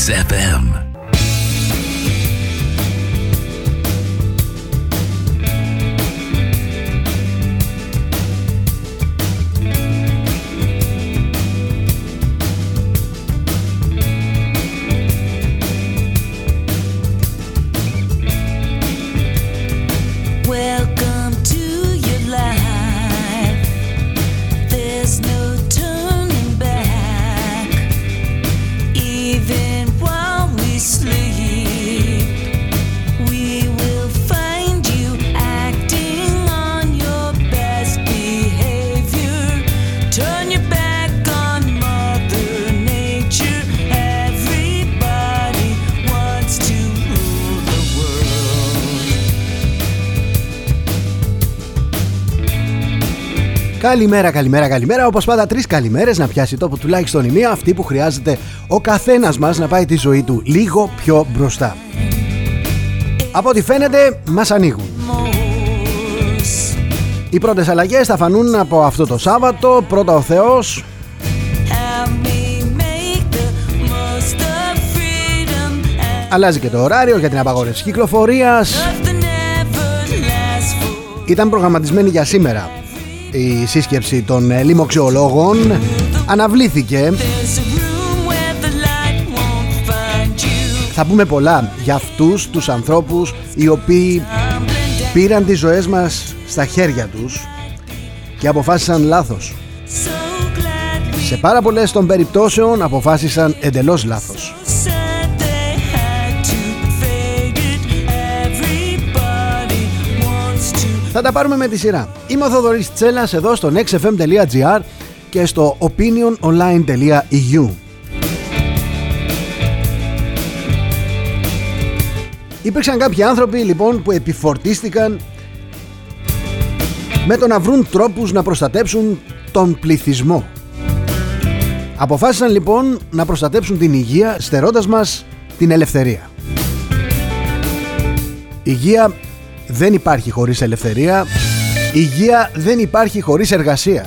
XFM. Καλημέρα, καλημέρα, καλημέρα. Όπως πάντα, τρεις καλημέρες να πιάσει τόπο τουλάχιστον η μία, αυτή που χρειάζεται ο καθένας μας να πάει τη ζωή του λίγο πιο μπροστά. Από ό,τι φαίνεται, μας ανοίγουν. Οι πρώτες αλλαγές θα φανούν από αυτό το Σάββατο, πρώτα ο Θεός. Αλλάζει και το ωράριο για την απαγόρευση κυκλοφορίας. Ήταν προγραμματισμένη για σήμερα η σύσκεψη των ε, λοιμοξιολόγων αναβλήθηκε Θα πούμε πολλά για αυτούς τους ανθρώπους οι οποίοι πήραν τις ζωές μας στα χέρια τους και αποφάσισαν λάθος. Σε πάρα πολλές των περιπτώσεων αποφάσισαν εντελώς λάθος. Θα τα πάρουμε με τη σειρά. Είμαι ο Θοδωρής Τσέλας εδώ στο nextfm.gr και στο opiniononline.eu Υπήρξαν κάποιοι άνθρωποι λοιπόν που επιφορτίστηκαν με το να βρουν τρόπους να προστατέψουν τον πληθυσμό. Αποφάσισαν λοιπόν να προστατέψουν την υγεία στερώντας μας την ελευθερία. Υγεία δεν υπάρχει χωρίς ελευθερία. Υγεία δεν υπάρχει χωρίς εργασία.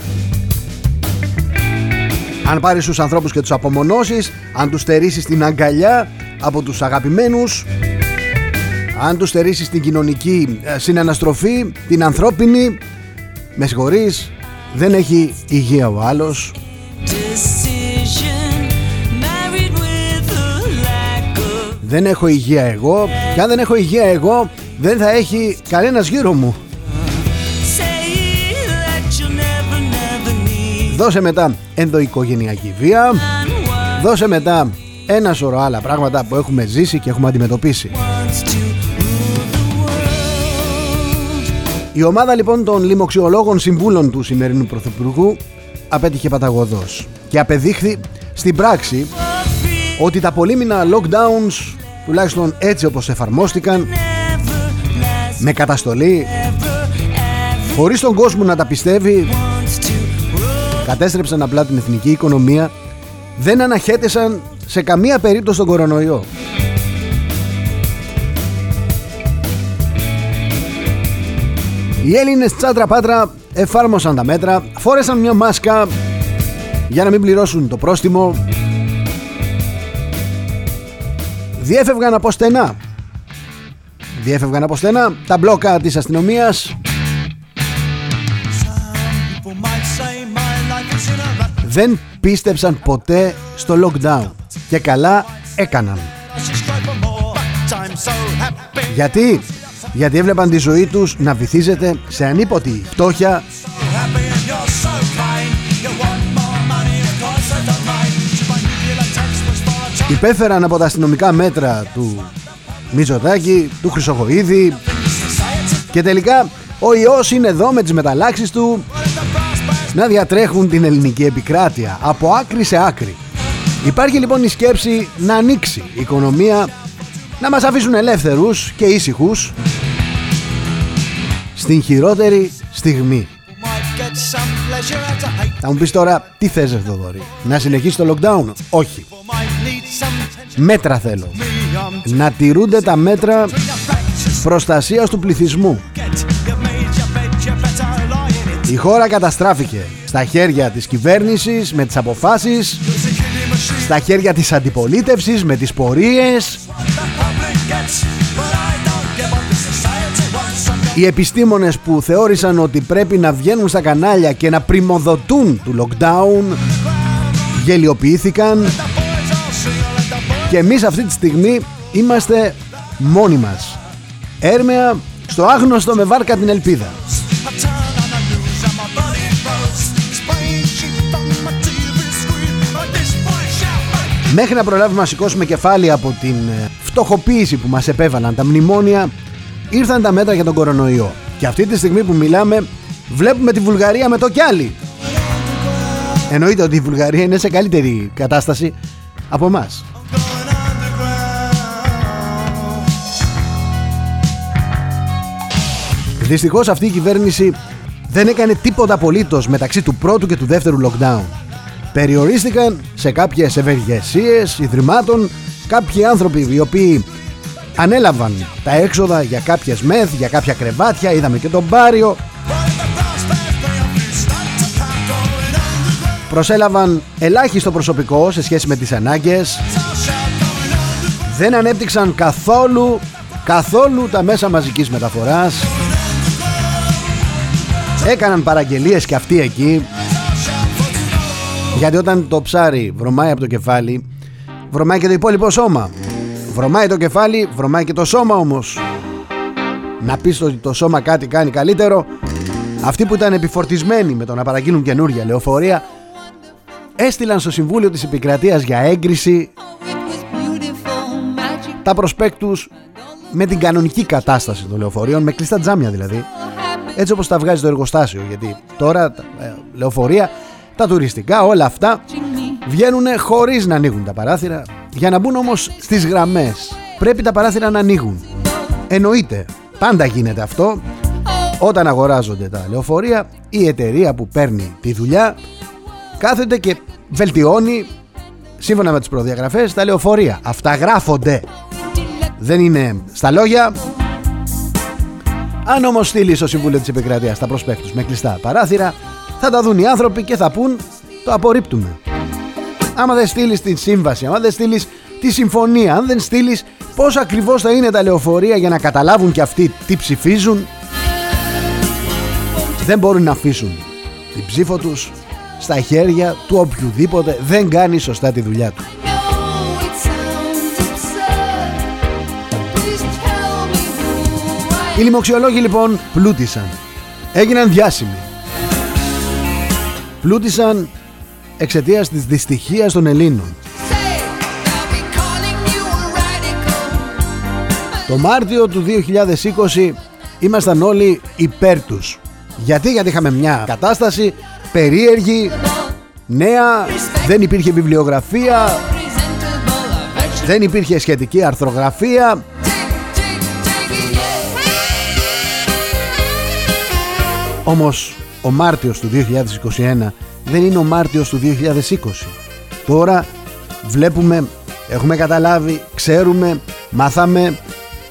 Αν πάρεις τους ανθρώπους και τους απομονώσεις Αν τους στερήσεις την αγκαλιά από τους αγαπημένους Αν τους στερήσεις την κοινωνική ε, συναναστροφή Την ανθρώπινη Με συγχωρείς Δεν έχει υγεία ο άλλος. Δεν έχω υγεία εγώ. Και αν δεν έχω υγεία εγώ δεν θα έχει κανένας γύρω μου. Δώσε μετά ενδοοικογενειακή βία. Δώσε μετά ένα σωρό άλλα πράγματα που έχουμε ζήσει και έχουμε αντιμετωπίσει. Η ομάδα λοιπόν των λοιμοξιολόγων συμβούλων του σημερινού Πρωθυπουργού απέτυχε παταγωδός και απεδείχθη στην πράξη ότι τα πολύμινα lockdowns τουλάχιστον έτσι όπως εφαρμόστηκαν με καταστολή. Χωρίς τον κόσμο να τα πιστεύει. Κατέστρεψαν απλά την εθνική οικονομία. Δεν αναχέτησαν σε καμία περίπτωση τον κορονοϊό. Οι Έλληνες τσάτρα πάτρα εφάρμοσαν τα μέτρα φόρεσαν μια μάσκα για να μην πληρώσουν το πρόστιμο. Διέφευγαν από στενά διέφευγαν από στενά τα μπλόκα της αστυνομίας. Δεν πίστεψαν ποτέ στο lockdown και καλά έκαναν. Γιατί; Γιατί έβλεπαν τη ζωή τους να βυθίζεται σε ανίποτη φτώχεια. Υπέφεραν από τα αστυνομικά μέτρα του Μητσοτάκη, του Χρυσοχοίδη και τελικά ο ιός είναι εδώ με τις μεταλλάξεις του να διατρέχουν την ελληνική επικράτεια από άκρη σε άκρη. Υπάρχει λοιπόν η σκέψη να ανοίξει η οικονομία, να μας αφήσουν ελεύθερους και ήσυχους στην χειρότερη στιγμή. Θα μου πεις τώρα τι θες Ευθοδόρη Να συνεχίσει το lockdown; Όχι Μέτρα θέλω Να τηρούνται τα μέτρα Προστασίας του πληθυσμού. Η χώρα καταστράφηκε. Στα χέρια της κυβέρνησης Με τις αποφάσεις. Στα χέρια της αντιπολίτευσης με τις πορείες. Οι επιστήμονες που θεώρησαν ότι πρέπει να βγαίνουν στα κανάλια και να πρημοδοτούν του lockdown γελιοποιήθηκαν. Και εμείς αυτή τη στιγμή είμαστε μόνοι μας έρμεα στο άγνωστο με βάρκα την ελπίδα Μέχρι να προλάβουμε να σηκώσουμε κεφάλι από την ε, φτωχοποίηση που μας επέβαλαν τα μνημόνια ήρθαν τα μέτρα για τον κορονοϊό. Και αυτή τη στιγμή που μιλάμε βλέπουμε τη Βουλγαρία με το κι άλλη. Εννοείται ότι η Βουλγαρία είναι σε καλύτερη κατάσταση από εμάς. Δυστυχώς αυτή η κυβέρνηση δεν έκανε τίποτα απολύτως μεταξύ του πρώτου και του δεύτερου lockdown. Περιορίστηκαν σε κάποιες ευεργεσίες ιδρυμάτων κάποιοι άνθρωποι οι οποίοι ανέλαβαν τα έξοδα για κάποιες μεθ, για κάποια κρεβάτια, είδαμε και τον Πάριο. Προσέλαβαν ελάχιστο προσωπικό σε σχέση με τις ανάγκες. Δεν ανέπτυξαν καθόλου, καθόλου τα μέσα μαζικής μεταφοράς. Έκαναν παραγγελίες και αυτοί εκεί. Γιατί όταν το ψάρι βρωμάει από το κεφάλι, βρωμάει και το υπόλοιπο σώμα. Βρωμάει το κεφάλι, βρωμάει και το σώμα όμως. Να πεις ότι το σώμα κάτι κάνει καλύτερο. Αυτοί που ήταν επιφορτισμένοι με το να παραγγείλουν καινούρια λεωφορεία έστειλαν στο Συμβούλιο της Επικρατείας για έγκριση τα προσπέκτους με την κανονική κατάσταση των λεωφορείων, με κλειστά τζάμια δηλαδή, έτσι όπως τα βγάζει το εργοστάσιο, γιατί τώρα τα ε, λεωφορεία, τα τουριστικά, όλα αυτά βγαίνουν χωρίς να ανοίγουν τα παράθυρα, για να μπουν όμως στις γραμμές πρέπει τα παράθυρα να ανοίγουν. Εννοείται, πάντα γίνεται αυτό. Όταν αγοράζονται τα λεωφορεία, η εταιρεία που παίρνει τη δουλειά κάθεται και βελτιώνει σύμφωνα με τις προδιαγραφές τα λεωφορεία. Αυτά γράφονται. Δεν είναι στα λόγια. Αν όμως στείλει στο Συμβούλιο της Επικρατείας τα προσπέκτους με κλειστά παράθυρα, θα τα δουν οι άνθρωποι και θα πούν το απορρίπτουμε άμα δεν στείλεις την σύμβαση, άμα δεν στείλεις τη συμφωνία, αν δεν στείλεις πώς ακριβώς θα είναι τα λεωφορεία για να καταλάβουν και αυτοί τι ψηφίζουν, δεν μπορούν να αφήσουν την ψήφο τους στα χέρια του οποιοδήποτε δεν κάνει σωστά τη δουλειά του. Οι λοιμοξιολόγοι λοιπόν πλούτησαν, έγιναν διάσημοι. Πλούτησαν εξαιτίας της δυστυχίας των Ελλήνων. Το Μάρτιο του 2020 ήμασταν όλοι υπέρ τους. Γιατί, γιατί είχαμε μια κατάσταση περίεργη, νέα, δεν υπήρχε βιβλιογραφία, δεν υπήρχε σχετική αρθρογραφία. Όμως ο Μάρτιος του 2021 δεν είναι ο Μάρτιος του 2020. Τώρα βλέπουμε, έχουμε καταλάβει, ξέρουμε, μάθαμε,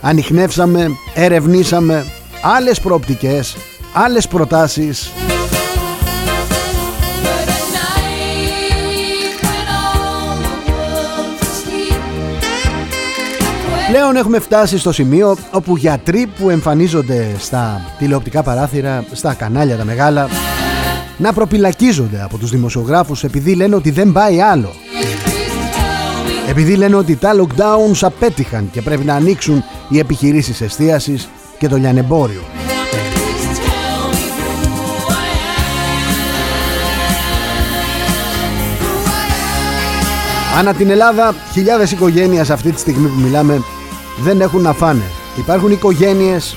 ανοιχνεύσαμε, ερευνήσαμε άλλες προοπτικές, άλλες προτάσεις. Πλέον έχουμε φτάσει στο σημείο όπου γιατροί που εμφανίζονται στα τηλεοπτικά παράθυρα, στα κανάλια τα μεγάλα να προπυλακίζονται από τους δημοσιογράφους επειδή λένε ότι δεν πάει άλλο. Επειδή λένε ότι τα lockdowns απέτυχαν και πρέπει να ανοίξουν οι επιχειρήσεις εστίασης και το λιανεμπόριο. Ανά την Ελλάδα χιλιάδες οικογένειες αυτή τη στιγμή που μιλάμε δεν έχουν να φάνε. Υπάρχουν οικογένειες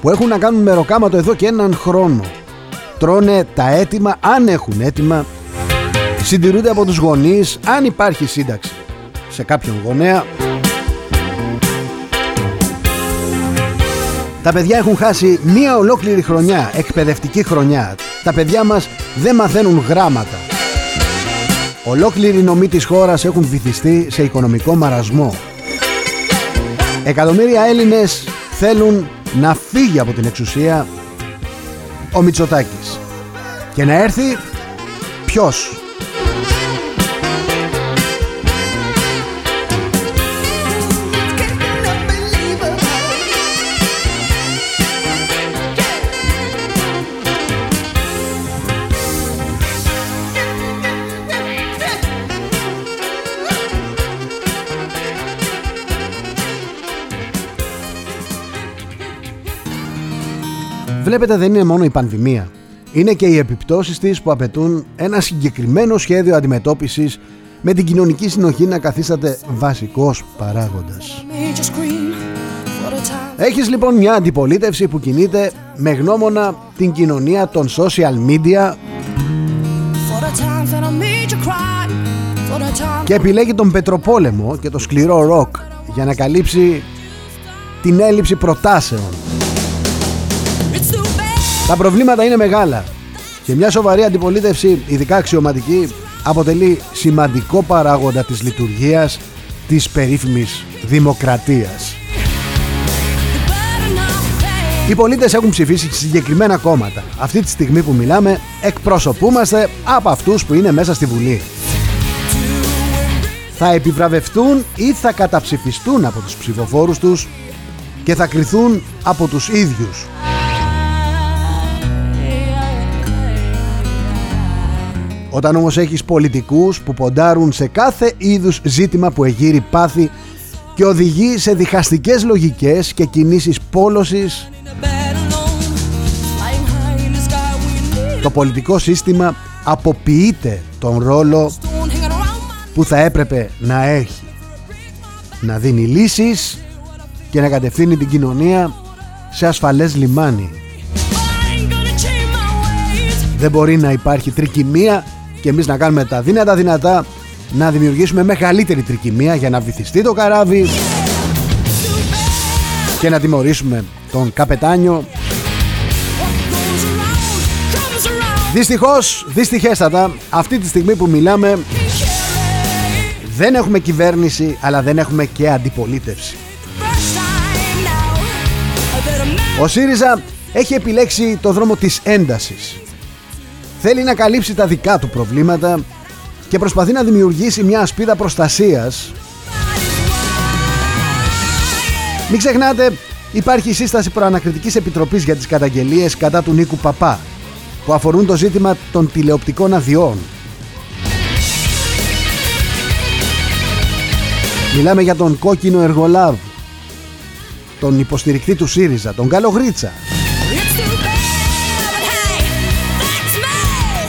που έχουν να κάνουν μεροκάματο εδώ και έναν χρόνο τρώνε τα έτοιμα αν έχουν έτοιμα συντηρούνται από τους γονείς αν υπάρχει σύνταξη σε κάποιον γονέα Τα παιδιά έχουν χάσει μία ολόκληρη χρονιά, εκπαιδευτική χρονιά. Τα παιδιά μας δεν μαθαίνουν γράμματα. Ολόκληροι νομοί της χώρας έχουν βυθιστεί σε οικονομικό μαρασμό. Εκατομμύρια Έλληνες θέλουν να φύγει από την εξουσία ο Μητσοτάκης και να έρθει ποιος; Βλέπετε δεν είναι μόνο η πανδημία. Είναι και οι επιπτώσεις της που απαιτούν ένα συγκεκριμένο σχέδιο αντιμετώπισης με την κοινωνική συνοχή να καθίσταται βασικός παράγοντας. Έχεις λοιπόν μια αντιπολίτευση που κινείται με γνώμονα την κοινωνία των social media και επιλέγει τον πετροπόλεμο και το σκληρό ροκ για να καλύψει την έλλειψη προτάσεων. Τα προβλήματα είναι μεγάλα και μια σοβαρή αντιπολίτευση, ειδικά αξιωματική, αποτελεί σημαντικό παράγοντα της λειτουργίας της περίφημης δημοκρατίας. Οι πολίτες έχουν ψηφίσει συγκεκριμένα κόμματα. Αυτή τη στιγμή που μιλάμε εκπροσωπούμαστε από αυτούς που είναι μέσα στη Βουλή. Θα επιβραβευτούν ή θα καταψηφιστούν από τους ψηφοφόρους τους και θα κριθούν από τους ίδιους. Όταν όμως έχεις πολιτικούς που ποντάρουν σε κάθε είδους ζήτημα που εγείρει πάθη και οδηγεί σε διχαστικές λογικές και κινήσεις πόλωσης το πολιτικό σύστημα αποποιείται τον ρόλο που θα έπρεπε να έχει. Να δίνει λύσεις και να κατευθύνει την κοινωνία σε ασφαλές λιμάνι. Δεν μπορεί να υπάρχει τρικυμία και εμείς να κάνουμε τα δύνατα δυνατά να δημιουργήσουμε μεγαλύτερη τρικυμία για να βυθιστεί το καράβι και να τιμωρήσουμε τον καπετάνιο Δυστυχώς, δυστυχέστατα, αυτή τη στιγμή που μιλάμε δεν έχουμε κυβέρνηση αλλά δεν έχουμε και αντιπολίτευση. Ο ΣΥΡΙΖΑ έχει επιλέξει το δρόμο της έντασης. Θέλει να καλύψει τα δικά του προβλήματα και προσπαθεί να δημιουργήσει μια ασπίδα προστασίας. Μην ξεχνάτε, υπάρχει η σύσταση προανακριτικής επιτροπής για τις καταγγελίες κατά του Νίκου Παπά που αφορούν το ζήτημα των τηλεοπτικών αδειών. Μιλάμε για τον κόκκινο εργολάβ, τον υποστηρικτή του ΣΥΡΙΖΑ, τον Καλογρίτσα.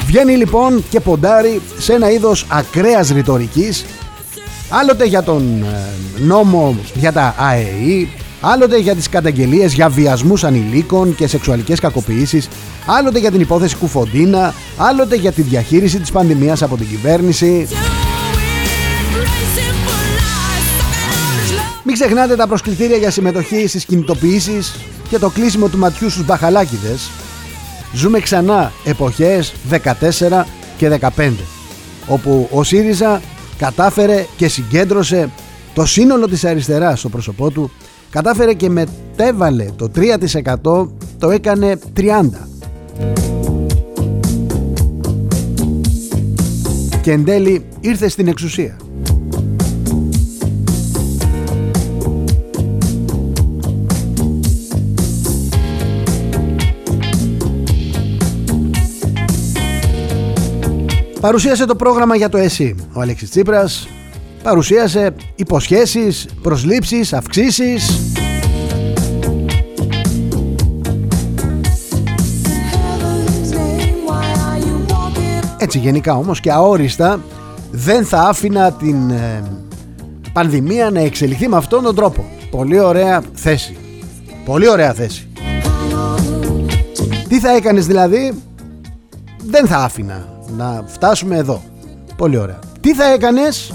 Βγαίνει λοιπόν και ποντάρει σε ένα είδος ακραίας ρητορικής. Άλλοτε για τον ε, νόμο για τα ΑΕΗ άλλοτε για τις καταγγελίες για βιασμούς ανηλίκων και σεξουαλικές κακοποιήσεις άλλοτε για την υπόθεση Κουφοντίνα άλλοτε για τη διαχείριση της πανδημίας από την κυβέρνηση. Μην ξεχνάτε τα προσκλητήρια για συμμετοχή στις κινητοποιήσεις και το κλείσιμο του ματιού στους μπαχαλάκιδες Ζούμε ξανά εποχές 14 και 15 όπου ο ΣΥΡΙΖΑ κατάφερε και συγκέντρωσε το σύνολο της αριστεράς στο πρόσωπό του κατάφερε και μετέβαλε το 3% το έκανε 30 και εν τέλει ήρθε στην εξουσία Παρουσίασε το πρόγραμμα για το ΕΣΥ ο Αλέξης Τσίπρας παρουσίασε υποσχέσεις, προσλήψεις, αυξήσεις Έτσι γενικά όμως και αόριστα δεν θα άφηνα την ε, πανδημία να εξελιχθεί με αυτόν τον τρόπο. Πολύ ωραία θέση. Πολύ ωραία θέση. Τι θα έκανες δηλαδή; Δεν θα άφηνα να φτάσουμε εδώ. Πολύ ωραία. Τι θα έκανες;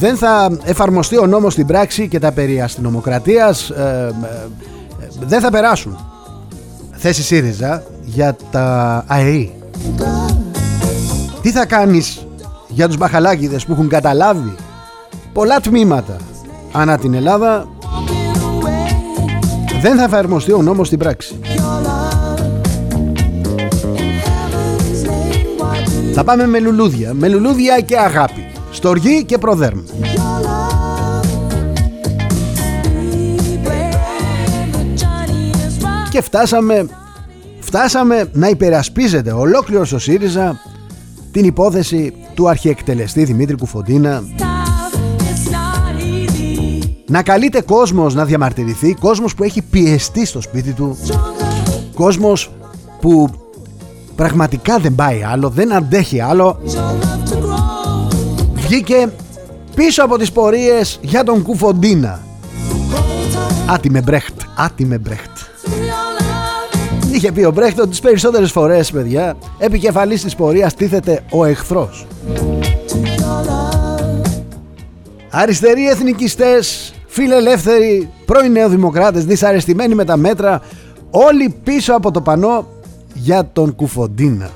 Δεν θα εφαρμοστεί ο νόμος στην πράξη και τα περί αστυνομοκρατίας ε, ε, δεν θα περάσουν. Θέση ΣΥΡΙΖΑ για τα ΑΕΗ. Τι θα κάνεις για τους μπαχαλάκιδες που έχουν καταλάβει πολλά τμήματα ανά την Ελλάδα; Δεν θα εφαρμοστεί ο νόμος στην πράξη. Θα πάμε με λουλούδια, με λουλούδια και αγάπη. Στοργή και προδέρμ. Και φτάσαμε φτάσαμε να υπερασπίζεται ολόκληρο ο ΣΥΡΙΖΑ την υπόθεση του αρχιεκτελεστή Δημήτρη Κουφοντίνα. Να καλείται κόσμος να διαμαρτυρηθεί κόσμος που έχει πιεστεί στο σπίτι του κόσμος που πραγματικά δεν πάει άλλο δεν αντέχει άλλο. Βγήκε πίσω από τις πορείες για τον Κουφοντίνα. Άτιμε Μπρέχτ Άτιμε Μπρέχτ Είχε πει ο Μπρέχτ ότι τις περισσότερες φορές παιδιά επικεφαλής της πορείας τίθεται ο εχθρός Αριστεροί εθνικιστές, φιλελεύθεροι, πρώην νεοδημοκράτες, δυσαρεστημένοι με τα μέτρα, όλοι πίσω από το πανό για τον Κουφοντίνα.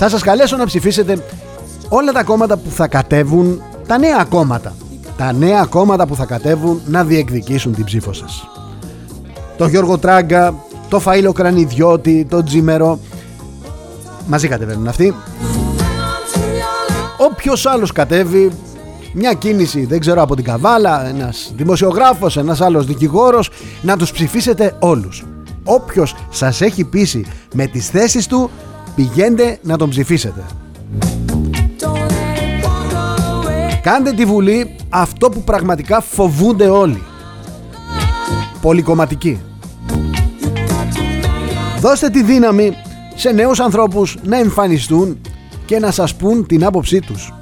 Θα σας καλέσω να ψηφίσετε όλα τα κόμματα που θα κατέβουν, τα νέα κόμματα. Τα νέα κόμματα που θα κατέβουν να διεκδικήσουν την ψήφο σας. Το Γιώργο Τράγκα, το Φαΐλο Κρανιδιώτη, το Τζίμερο. Μαζί κατεβαίνουν αυτοί. Όποιος άλλος κατέβει, μια κίνηση, δεν ξέρω από την Καβάλα, ένας δημοσιογράφος, ένας άλλος δικηγόρος, να τους ψηφίσετε όλους. Όποιος σας έχει πείσει με τις θέσεις του, πηγαίνετε να τον ψηφίσετε. Κάντε τη Βουλή αυτό που πραγματικά φοβούνται όλοι. Πολυκομματική. Δώστε τη δύναμη σε νέους ανθρώπους να εμφανιστούν και να σας πούν την άποψή τους.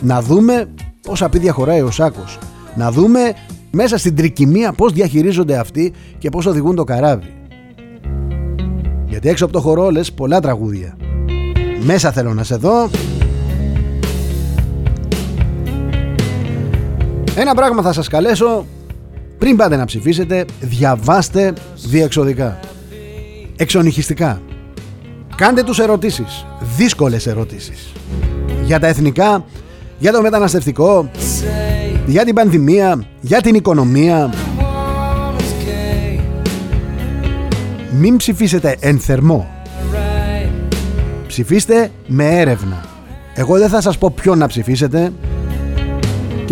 Να δούμε πόσα πίδια χωράει ο Σάκος. Να δούμε μέσα στην τρικυμία πώς διαχειρίζονται αυτοί και πώς οδηγούν το καράβι. Γιατί έξω από το χορό λες πολλά τραγούδια. Μέσα θέλω να σε δω. Ένα πράγμα θα σας καλέσω. Πριν πάτε να ψηφίσετε διαβάστε διεξοδικά. Εξονυχιστικά. Κάντε τους ερωτήσεις. Δύσκολες ερωτήσεις. Για τα εθνικά για το μεταναστευτικό για την πανδημία για την οικονομία μην ψηφίσετε εν θερμό ψηφίστε με έρευνα εγώ δεν θα σας πω ποιον να ψηφίσετε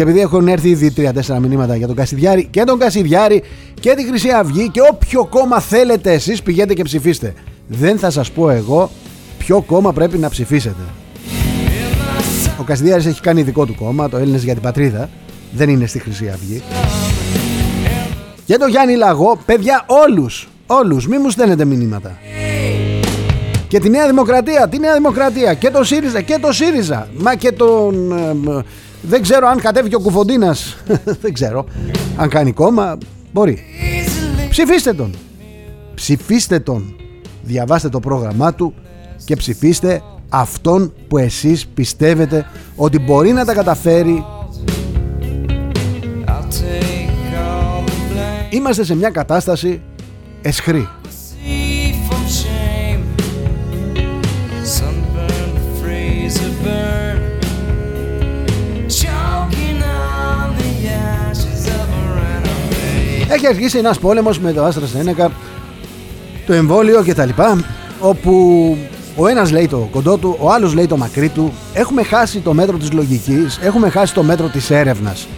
και επειδή έχουν έρθει ήδη 3-4 μηνύματα για τον Κασιδιάρη και τον Κασιδιάρη και τη Χρυσή Αυγή και όποιο κόμμα θέλετε εσείς πηγαίνετε και ψηφίστε. Δεν θα σας πω εγώ ποιο κόμμα πρέπει να ψηφίσετε. Ο Κασιδιάρης έχει κάνει δικό του κόμμα, το Έλληνες για την Πατρίδα. Δεν είναι στη Χρυσή Αυγή. Και το Γιάννη Λαγό, παιδιά όλους, όλους, μη μου στέλνετε μηνύματα. Και τη Νέα Δημοκρατία, τη Νέα Δημοκρατία και το ΣΥΡΙΖΑ και το ΣΥΡΙΖΑ. Μα και τον ε, δεν ξέρω αν κατέβει και ο Κουφοντίνας. Δεν ξέρω Αν κάνει κόμμα. Μπορεί. Ψηφίστε τον. Ψηφίστε τον. Διαβάστε το πρόγραμμά του Και ψηφίστε αυτόν που εσείς πιστεύετε Ότι μπορεί να τα καταφέρει. Είμαστε σε μια κατάσταση εσχρή Έχει αρχίσει ένας πόλεμος με το Άστρα Σένεκα, το εμβόλιο κτλ. Όπου ο ένας λέει το κοντό του, ο άλλος λέει το μακρύ του. Έχουμε χάσει το μέτρο της λογικής, έχουμε χάσει το μέτρο της έρευνας.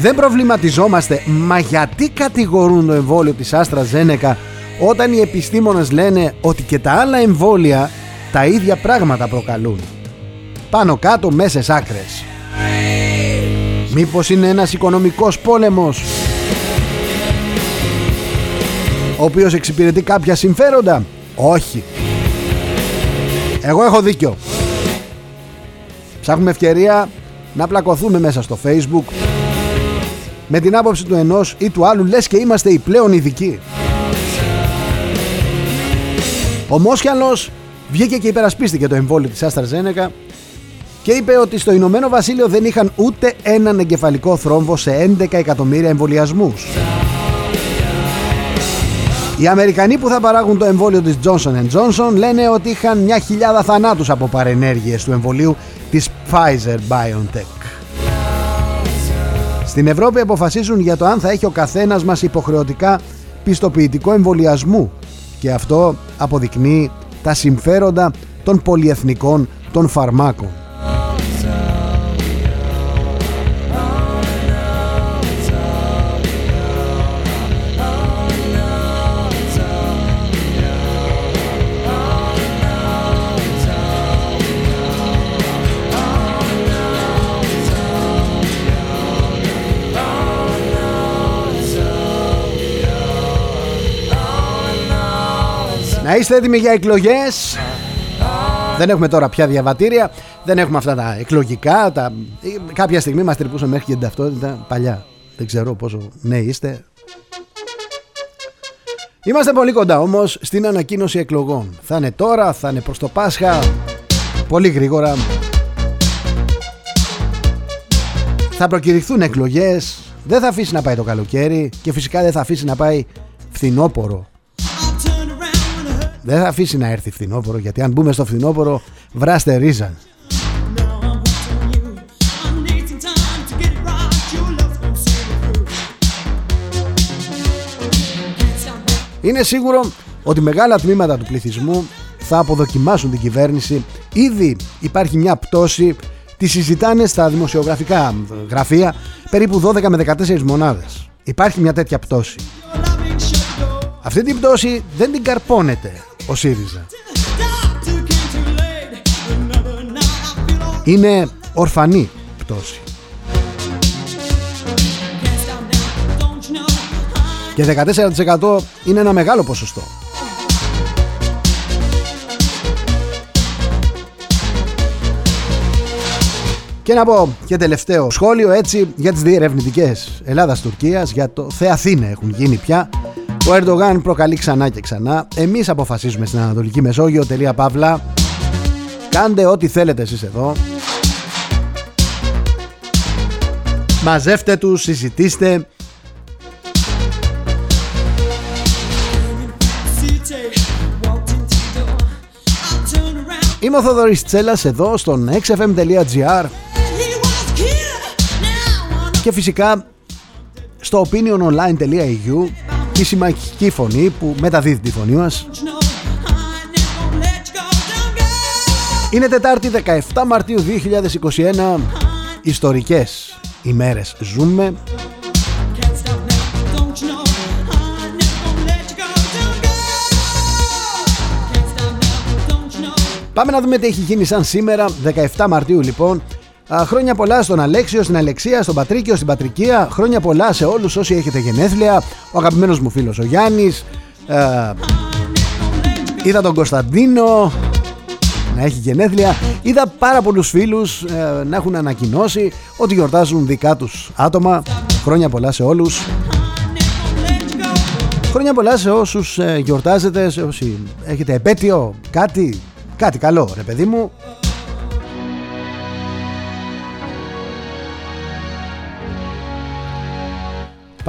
Δεν προβληματιζόμαστε, μα γιατί κατηγορούν το εμβόλιο της Άστρα Ζένεκα όταν οι επιστήμονες λένε ότι και τα άλλα εμβόλια τα ίδια πράγματα προκαλούν. Πάνω κάτω μέσες άκρες. Μήπως είναι ένας οικονομικός πόλεμος ο οποίος εξυπηρετεί κάποια συμφέροντα; Όχι. Εγώ έχω δίκιο. Ψάχνουμε ευκαιρία να πλακωθούμε μέσα στο facebook με την άποψη του ενός ή του άλλου λες και είμαστε οι πλέον ειδικοί. Ο Μόσχιαλος βγήκε και υπερασπίστηκε το εμβόλιο της Άστρα Ζένεκα και είπε ότι στο Ηνωμένο Βασίλειο δεν είχαν ούτε έναν εγκεφαλικό θρόμβο σε 11 εκατομμύρια εμβολιασμούς. Οι Αμερικανοί που θα παράγουν το εμβόλιο της Johnson Johnson λένε ότι είχαν μια χιλιάδα θανάτους από παρενέργειες του εμβολίου της Pfizer BioNTech. Στην Ευρώπη αποφασίζουν για το αν θα έχει ο καθένας μας υποχρεωτικά πιστοποιητικό εμβολιασμού Και αυτό αποδεικνύει τα συμφέροντα των πολυεθνικών των φαρμάκων. Να είστε έτοιμοι για εκλογές. Δεν έχουμε τώρα πια διαβατήρια. Δεν έχουμε αυτά τα εκλογικά τα... Κάποια στιγμή μας τρυπούσαν μέχρι και την ταυτότητα Παλιά. Δεν ξέρω πόσο νέοι είστε. Είμαστε πολύ κοντά όμως στην ανακοίνωση εκλογών. Θα είναι τώρα, θα είναι προς το Πάσχα. Πολύ γρήγορα. Θα προκηρυχθούν εκλογές. Δεν θα αφήσει να πάει το καλοκαίρι Και φυσικά δεν θα αφήσει να πάει φθινόπορο δεν θα αφήσει να έρθει φθινόπωρο γιατί αν μπούμε στο φθινόπωρο βράστε ρίζα. Είναι σίγουρο ότι μεγάλα τμήματα του πληθυσμού θα αποδοκιμάσουν την κυβέρνηση. Ήδη υπάρχει μια πτώση, τη συζητάνε στα δημοσιογραφικά γραφεία περίπου 12 με 14 μονάδες. Υπάρχει μια τέτοια πτώση. Αυτή την πτώση δεν την καρπώνεται ο ΣΥΡΙΖΑ. Είναι ορφανή πτώση. Και 14% είναι ένα μεγάλο ποσοστό. Και να πω και τελευταίο σχόλιο έτσι για τις διερευνητικές Ελλάδας-Τουρκίας για το Θεαθήνε έχουν γίνει πια ο Ερντογάν προκαλεί ξανά και ξανά. Εμείς αποφασίζουμε στην Ανατολική Μεσόγειο. Τελεία Παύλα. Κάντε ό,τι θέλετε εσείς εδώ. Μαζεύτε τους, συζητήστε. Είμαι ο Θοδωρής Τσέλας εδώ στον xfm.gr και φυσικά στο opiniononline.eu η σημαντική φωνή που μεταδίδει τη φωνή μας. Είναι Τετάρτη 17 Μαρτίου 2021 Ιστορικές ημέρες ζούμε. Πάμε να δούμε τι έχει γίνει σαν σήμερα 17 Μαρτίου λοιπόν Χρόνια πολλά στον Αλέξιο, στην Αλεξία, στον Πατρίκιο, στην Πατρικία. Χρόνια πολλά σε όλους όσοι έχετε γενέθλια. Ο αγαπημένος μου φίλος ο Γιάννης. είδα τον Κωνσταντίνο να έχει γενέθλια. Είδα πάρα πολλούς φίλους ε, να έχουν ανακοινώσει ότι γιορτάζουν δικά τους άτομα. Χρόνια πολλά σε όλους. Χρόνια πολλά σε όσους ε, γιορτάζετε, σε όσοι έχετε επέτειο, κάτι, κάτι καλό ρε παιδί μου.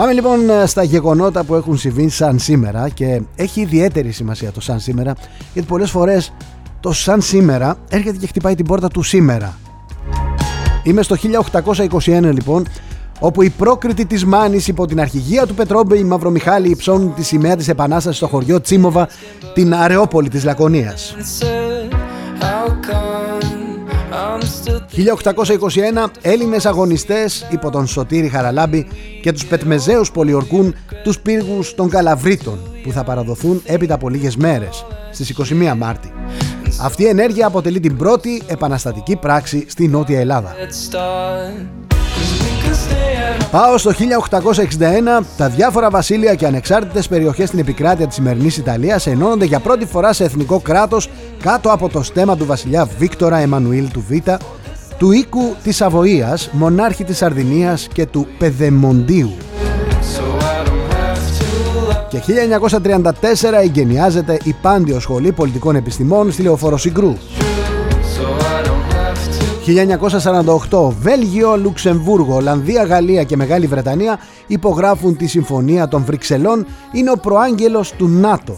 Πάμε λοιπόν στα γεγονότα που έχουν συμβεί σαν σήμερα και έχει ιδιαίτερη σημασία το σαν σήμερα γιατί πολλές φορές το σαν σήμερα έρχεται και χτυπάει την πόρτα του σήμερα. Είμαι στο 1821 λοιπόν όπου η πρόκριτη της Μάνης υπό την αρχηγία του Πετρόμπε η Μαυρομιχάλη υψώνουν τη σημαία της Επανάστασης στο χωριό Τσίμοβα την Αρεόπολη της Λακωνίας. 1821 Έλληνες αγωνιστές υπό τον Σωτήρη Χαραλάμπη και τους πετμεζαίους πολιορκούν τους πύργους των Καλαβρίτων που θα παραδοθούν έπειτα από λίγες μέρες στις 21 Μάρτη. Αυτή η ενέργεια αποτελεί την πρώτη επαναστατική πράξη στη Νότια Ελλάδα. Πάω στο 1861, τα διάφορα βασίλεια και ανεξάρτητες περιοχές στην επικράτεια της σημερινής Ιταλίας ενώνονται για πρώτη φορά σε εθνικό κράτος κάτω από το στέμα του βασιλιά Βίκτορα Εμμανουήλ του Β, του οίκου της Σαβοίας, μονάρχη της Σαρδινίας και του Πεδεμοντίου. Και 1934 εγκαινιάζεται η Πάντιο Σχολή Πολιτικών Επιστημών στη Λεωφόρο Συγκρού. 1948 Βέλγιο, Λουξεμβούργο, Ολλανδία, Γαλλία και Μεγάλη Βρετανία υπογράφουν τη Συμφωνία των Βρυξελών είναι ο προάγγελος του ΝΑΤΟ.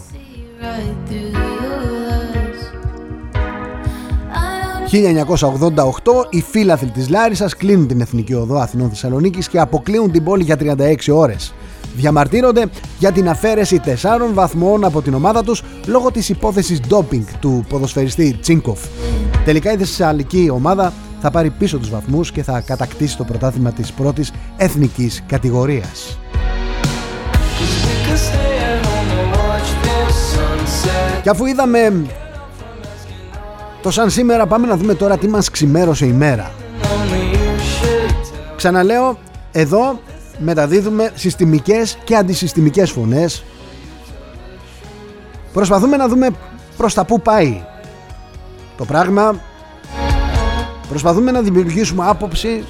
1988 οι φύλαθλοι της Λάρισας κλείνουν την Εθνική Οδό Αθηνών Θεσσαλονίκης και αποκλείουν την πόλη για 36 ώρες διαμαρτύρονται για την αφαίρεση 4 βαθμών από την ομάδα τους λόγω της υπόθεσης ντόπινγκ του ποδοσφαιριστή Τσίνκοφ. Τελικά η θεσσαλική ομάδα θα πάρει πίσω τους βαθμούς και θα κατακτήσει το πρωτάθλημα της πρώτης εθνικής κατηγορίας. Και αφού είδαμε το σαν σήμερα πάμε να δούμε τώρα τι μας ξημέρωσε η μέρα. Ξαναλέω, εδώ μεταδίδουμε συστημικές και αντισυστημικές φωνές. Προσπαθούμε να δούμε προς τα πού πάει το πράγμα. Προσπαθούμε να δημιουργήσουμε άποψη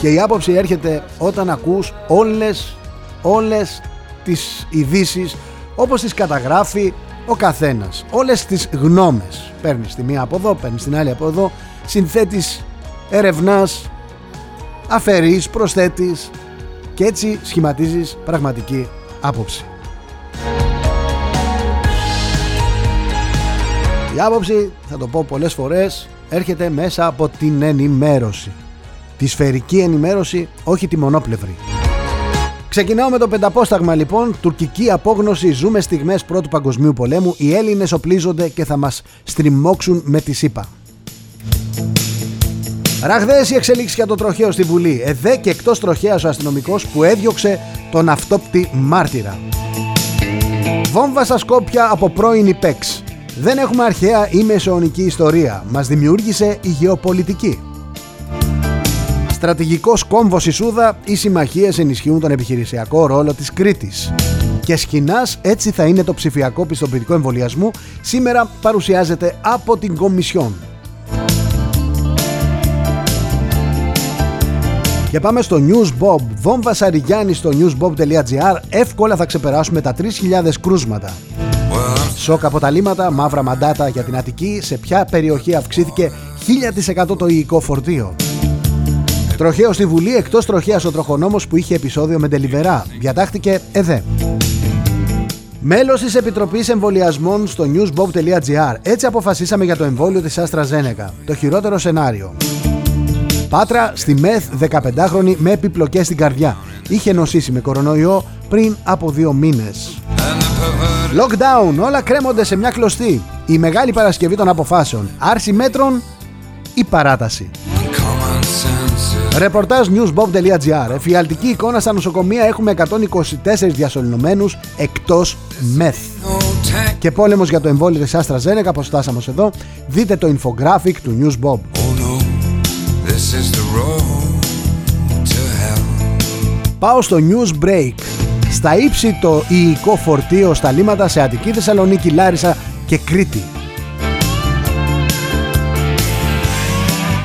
και η άποψη έρχεται όταν ακούς όλες, όλες τις ειδήσεις όπως τις καταγράφει ο καθένας. Όλες τις γνώμες. Παίρνεις τη μία από εδώ, παίρνεις την άλλη από εδώ, συνθέτεις, ερευνάς, αφαιρείς, προσθέτεις και έτσι σχηματίζεις πραγματική άποψη. Η άποψη, θα το πω πολλές φορές, έρχεται μέσα από την ενημέρωση. Τη σφαιρική ενημέρωση, όχι τη μονόπλευρη. Ξεκινάω με το πενταπόσταγμα λοιπόν. Τουρκική απόγνωση. Ζούμε στιγμές πρώτου παγκοσμίου πολέμου. Οι Έλληνες οπλίζονται και θα μας στριμώξουν με τη ΣΥΠΑ. Ραγδαίε οι εξελίξει για το τροχαίο στη Βουλή. Εδέ και εκτός τροχέα ο αστυνομικός που έδιωξε τον αυτόπτη μάρτυρα. Βόμβα στα Σκόπια από πρώην υπέξ. Δεν έχουμε αρχαία ή μεσαιωνική ιστορία. Μας δημιούργησε η γεωπολιτική. Στρατηγικός κόμβος η Σούδα, οι συμμαχίες ενισχύουν τον επιχειρησιακό ρόλο της Κρήτης. Και σκηνάς έτσι θα είναι το ψηφιακό πιστοποιητικό εμβολιασμού, σήμερα παρουσιάζεται από την Κομισιόν. Και πάμε στο News Bob. Βόμβα Σαριγιάννη στο newsbob.gr. Εύκολα θα ξεπεράσουμε τα 3.000 κρούσματα. Σοκ από τα λίματα, μαύρα μαντάτα για την Αττική. Σε ποια περιοχή αυξήθηκε 1000% το υλικό φορτίο; Τροχαίο στη Βουλή, εκτός τροχέα ο τροχονόμος που είχε επεισόδιο με τελιβερά. Διατάχθηκε ΕΔΕ. Μέλος της Επιτροπής Εμβολιασμών στο newsbob.gr. Έτσι αποφασίσαμε για το εμβόλιο της AstraZeneca. Το χειρότερο σενάριο. Πάτρα στη ΜΕΘ 15χρονη με επιπλοκές στην καρδιά. Είχε νοσήσει με κορονοϊό πριν από δύο μήνες. Lockdown, όλα κρέμονται σε μια κλωστή. Η μεγάλη Παρασκευή των αποφάσεων. Άρση μέτρων ή παράταση. Ρεπορτάζ newsbob.gr Εφιαλτική εικόνα στα νοσοκομεία έχουμε 124 διασωληνωμένους εκτός μεθ. Και πόλεμος για το εμβόλιο της AstraZeneca, πως φτάσαμε εδώ, δείτε το infographic του Newsbob. Πάω στο news break. Στα ύψη το υλικό φορτίο στα λίματα σε Αττική, Θεσσαλονίκη, Λάρισα και Κρήτη.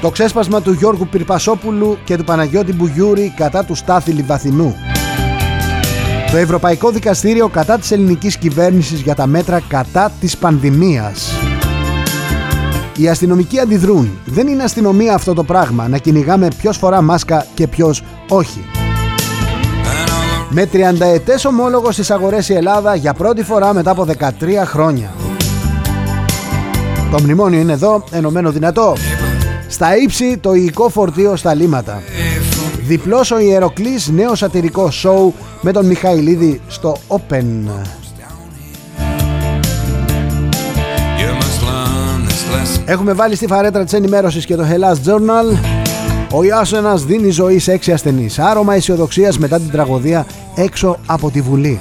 Το ξέσπασμα του Γιώργου Πυρπασόπουλου και του Παναγιώτη Μπουγιούρη κατά του Στάθη Λιβαθινού. Το Ευρωπαϊκό Δικαστήριο κατά της ελληνικής κυβέρνησης για τα μέτρα κατά της πανδημίας. Οι αστυνομικοί αντιδρούν. Δεν είναι αστυνομία αυτό το πράγμα να κυνηγάμε ποιος φορά μάσκα και ποιος όχι. Με 30 ετές ομόλογος στις αγορές η Ελλάδα για πρώτη φορά μετά από 13 χρόνια. Το μνημόνιο είναι εδώ, ενωμένο δυνατό. Στα ύψη το υλικό φορτίο στα λίματα. Διπλός ο Ιεροκλής νέο σατυρικό σοου με τον Μιχαηλίδη στο Open. Έχουμε βάλει στη φαρέτρα της ενημέρωσης και το Hellas Journal. Ο Ιάσονας δίνει ζωή σε έξι ασθενείς. Άρωμα αισιοδοξίας μετά την τραγωδία έξω από τη Βουλή.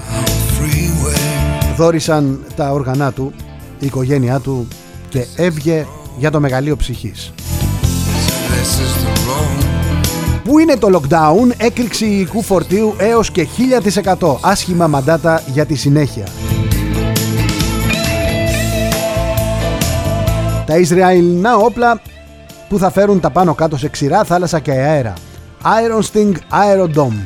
Δόρισαν τα όργανα του, η οικογένειά του και έβγε για το μεγαλείο ψυχής. Πού είναι το lockdown, έκρηξη υλικού φορτίου έως και 1000% άσχημα μαντάτα για τη συνέχεια. Τα Ισραηλινά όπλα που θα φέρουν τα πάνω κάτω σε ξηρά, θάλασσα και αέρα. Iron Sting Aerodome.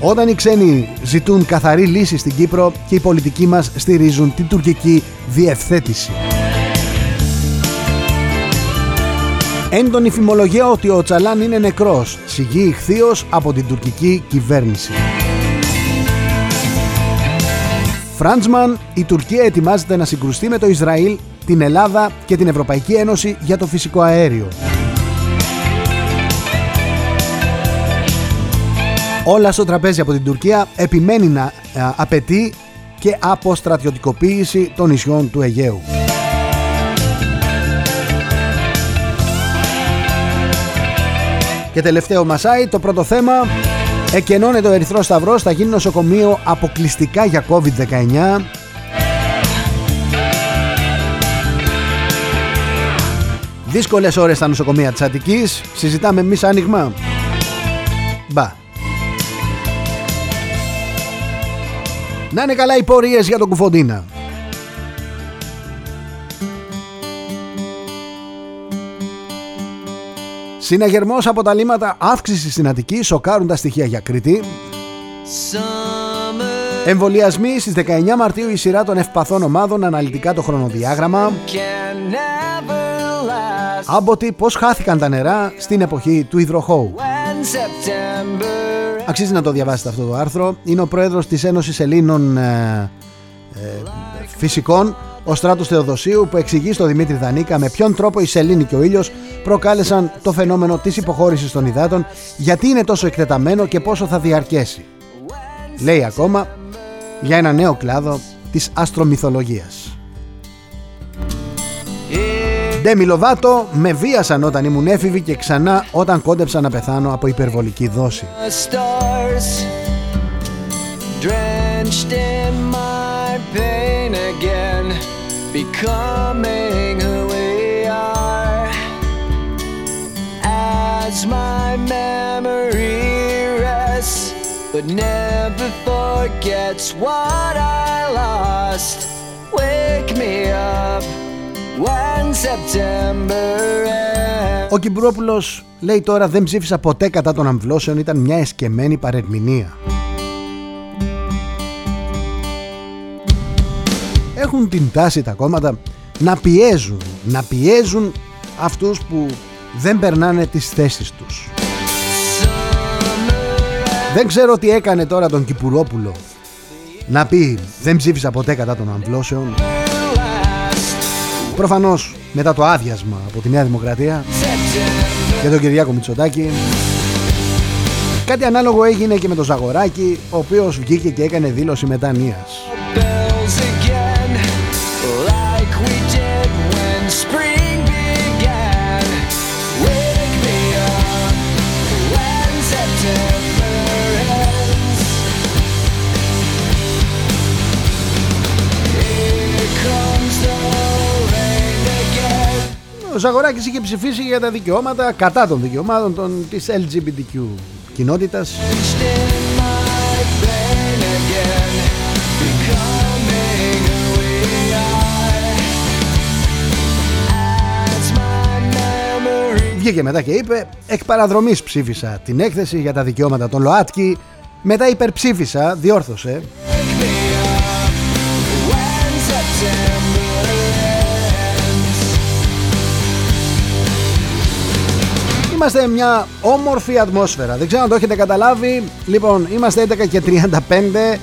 Όταν οι ξένοι ζητούν καθαρή λύση στην Κύπρο και οι πολιτικοί μας στηρίζουν την τουρκική διευθέτηση. Έντονη φημολογία ότι ο Τσαλάν είναι νεκρός, σιγεί ηχθείως από την τουρκική κυβέρνηση. Φράντσμαν, η Τουρκία ετοιμάζεται να συγκρουστεί με το Ισραήλ, την Ελλάδα και την Ευρωπαϊκή Ένωση για το φυσικό αέριο. Όλα στο τραπέζι από την Τουρκία επιμένει να απαιτεί και αποστρατιωτικοποίηση των νησιών του Αιγαίου. Και τελευταίο Μασάι, το πρώτο θέμα Εκενώνεται ο Ερυθρός Σταυρός, θα γίνει νοσοκομείο αποκλειστικά για COVID-19 Δύσκολες ώρες στα νοσοκομεία της Αττικής Συζητάμε εμείς άνοιγμα Μπα Να είναι καλά οι πορείες για τον Κουφοντίνα Συναγερμός από τα λίμματα αύξηση στην Αττική σοκάρουν τα στοιχεία για Κρήτη. Εμβολιασμοί στις 19 Μαρτίου η σειρά των ευπαθών ομάδων αναλυτικά το χρονοδιάγραμμα. Άμποτι πώς χάθηκαν τα νερά στην εποχή του υδροχώου; Αξίζει να το διαβάσετε αυτό το άρθρο. Είναι ο πρόεδρος της Ένωσης Ελλήνων ε, ε, Φυσικών ο Στράτος Θεοδοσίου που εξηγεί στο Δημήτρη Δανίκα με ποιον τρόπο η σελήνη και ο ήλιος προκάλεσαν το φαινόμενο της υποχώρησης των υδάτων, γιατί είναι τόσο εκτεταμένο και πόσο θα διαρκέσει. Λέει ακόμα για ένα νέο κλάδο της αστρομυθολογίας. Ντέμι Λοβάτο, με βίασαν όταν ήμουν έφηβη και ξανά όταν κόντεψα να πεθάνω από υπερβολική δόση. becoming who we are as my memory rests but never forgets what I lost wake me up when September ends Ο Κιμπρόπουλος λέει τώρα δεν ψήφισα ποτέ κατά των αμβλώσεων ήταν μια εσκεμμένη παρερμηνία έχουν την τάση τα κόμματα να πιέζουν, να πιέζουν αυτούς που δεν περνάνε τις θέσεις τους. Δεν ξέρω τι έκανε τώρα τον Κυπουρόπουλο να πει δεν ψήφισα ποτέ κατά των αμβλώσεων. Προφανώς μετά το άδειασμα από τη Νέα Δημοκρατία και τον Κυριάκο Μητσοτάκη Κάτι ανάλογο έγινε και με τον Ζαγοράκη ο οποίος βγήκε και έκανε δήλωση μετανοίας. Ο Ζαγοράκης είχε ψηφίσει για τα δικαιώματα, κατά των δικαιωμάτων των, της LGBTQ κοινότητας. Βγήκε μετά και είπε εκ παραδρομής ψήφισα την έκθεση για τα δικαιώματα των ΛΟΑΤΚΙ μετά υπερψήφισα, διόρθωσε Είμαστε μια όμορφη ατμόσφαιρα. Δεν ξέρω αν το έχετε καταλάβει. Λοιπόν, είμαστε 11 και 35.